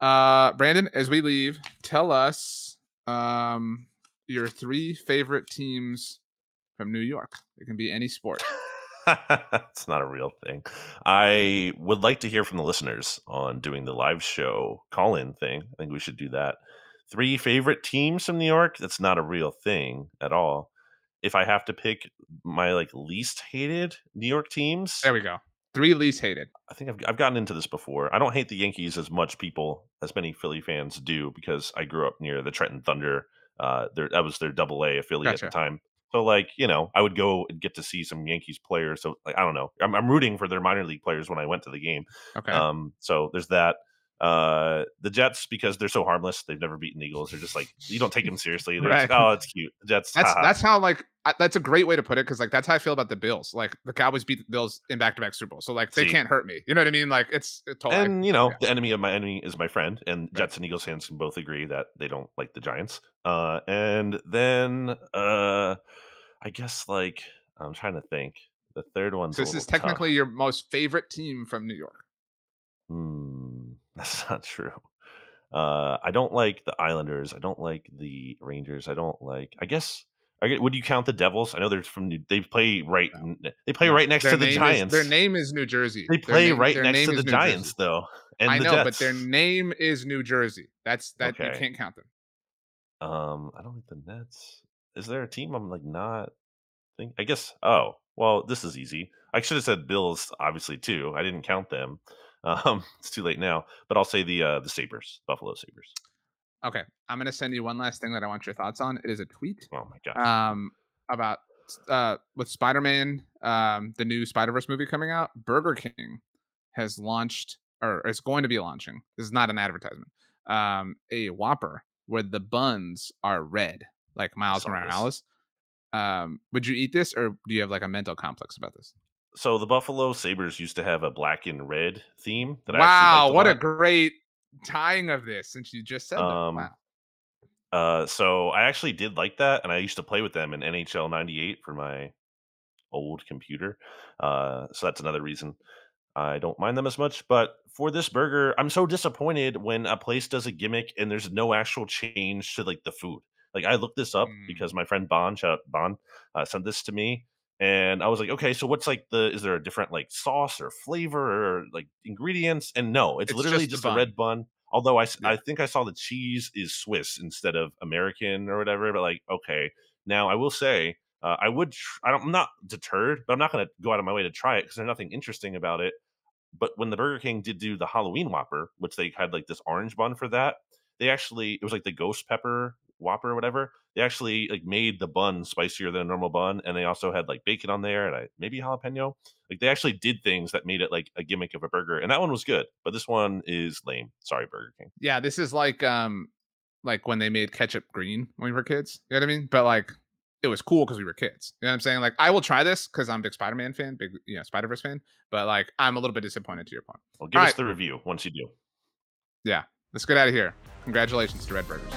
[SPEAKER 1] Uh Brandon, as we leave, tell us um your three favorite teams from New York. It can be any sport.
[SPEAKER 2] it's not a real thing. I would like to hear from the listeners on doing the live show call in thing. I think we should do that. Three favorite teams from New York? That's not a real thing at all. If I have to pick my like least hated New York teams,
[SPEAKER 1] There we go. Three least hated.
[SPEAKER 2] I think I've, I've gotten into this before. I don't hate the Yankees as much people as many Philly fans do because I grew up near the Trenton Thunder. Uh, their, that was their Double A affiliate
[SPEAKER 1] Gotcha.
[SPEAKER 2] at the time. So like you know, I would go and get to see some Yankees players. So like I don't know, I'm, I'm rooting for their minor league players when I went to the game.
[SPEAKER 1] Okay.
[SPEAKER 2] Um, so there's that. Uh, the Jets because they're so harmless. They've never beaten the Eagles. They're just like you don't take them seriously. They're just, oh, it's cute. The Jets.
[SPEAKER 1] that's
[SPEAKER 2] haha."
[SPEAKER 1] that's how like I, that's a great way to put it because like that's how I feel about the Bills. Like the Cowboys beat the Bills in back to back Super Bowl, so like they
[SPEAKER 2] See.
[SPEAKER 1] can't hurt me. You know what I mean? Like it's, it's totally.
[SPEAKER 2] and you know the enemy of my enemy is my friend and
[SPEAKER 1] Right.
[SPEAKER 2] jets and eagles fans can both agree that they don't like the giants uh and then uh i guess like i'm trying to think the third one.
[SPEAKER 1] so this is
[SPEAKER 2] little tough.
[SPEAKER 1] technically your most favorite team from New York.
[SPEAKER 2] Hmm, that's not true uh i don't like the islanders i don't like the rangers i don't like i guess I get, would you count the devils i know they're from New, they play right they play right next
[SPEAKER 1] their
[SPEAKER 2] to the
[SPEAKER 1] name is-
[SPEAKER 2] giants
[SPEAKER 1] their name is New Jersey.
[SPEAKER 2] they play
[SPEAKER 1] name-
[SPEAKER 2] right next to the
[SPEAKER 1] New
[SPEAKER 2] giants
[SPEAKER 1] Jersey.
[SPEAKER 2] though and
[SPEAKER 1] I know,
[SPEAKER 2] Jets.
[SPEAKER 1] but their name is New Jersey. That's that you can't count them.
[SPEAKER 2] Um, I don't like the Nets. Is there a team I'm like not think? I guess. Oh, well, this is easy. I should have said Bills, obviously too. I didn't count them. Um, it's too late now. But I'll say the uh the Sabres, Buffalo Sabres.
[SPEAKER 1] Okay, I'm gonna send you one last thing that I want your thoughts on. It is a tweet
[SPEAKER 2] Oh my god.
[SPEAKER 1] um about uh with Spider-Man, um the new Spider-Verse movie coming out. Burger King has launched or is going to be launching. This is not an advertisement. Um, a Whopper where the buns are red, like Miles. Morales. Um, would you eat this, or do you have like a mental complex about this?
[SPEAKER 2] So the Buffalo Sabres used to have a black and red theme. That I
[SPEAKER 1] Wow, what a great tying of this since you just said that.
[SPEAKER 2] Um,
[SPEAKER 1] Wow.
[SPEAKER 2] Uh, so I actually did like that, and I used to play with them in NHL '98 for my old computer. Uh, so that's another reason I don't mind them as much. But for this burger, I'm so disappointed when a place does a gimmick and there's no actual change to like the food. Like I looked this up
[SPEAKER 1] Mm.
[SPEAKER 2] because my friend Bon, shout out Bon, uh, sent this to me, and I was like, okay, so what's like the? Is there a different like sauce or flavor or like ingredients? And no, it's,
[SPEAKER 1] It's
[SPEAKER 2] literally
[SPEAKER 1] just
[SPEAKER 2] just, a red bun. Although I
[SPEAKER 1] Yeah.
[SPEAKER 2] I think I saw the cheese is Swiss instead of American or whatever. But like, okay, now I will say uh, I would. Tr- I don't, I'm not deterred, but I'm not going to go out of my way to try it because there's nothing interesting about it. But when the Burger King did do the Halloween Whopper, which they had like this orange bun for that, they actually it was like the ghost pepper Whopper or whatever. They actually like made the bun spicier than a normal bun, and they also had like bacon on there and I, maybe jalapeno. Like they actually did things that made it like a gimmick of a burger, and that one was good. But this one is lame. Sorry, Burger King.
[SPEAKER 1] Yeah, this is like um like when they made ketchup green when we were kids. You know what I mean? But like it was cool because we were kids. You know what I'm saying? Like I will try this because I'm a big Spider-Man fan, big you know, Spider-Verse fan. But like I'm a little bit disappointed to your point.
[SPEAKER 2] Well, give
[SPEAKER 1] All
[SPEAKER 2] us
[SPEAKER 1] right.
[SPEAKER 2] the review once you do.
[SPEAKER 1] Yeah, let's get out of here. Congratulations to Red Burgers.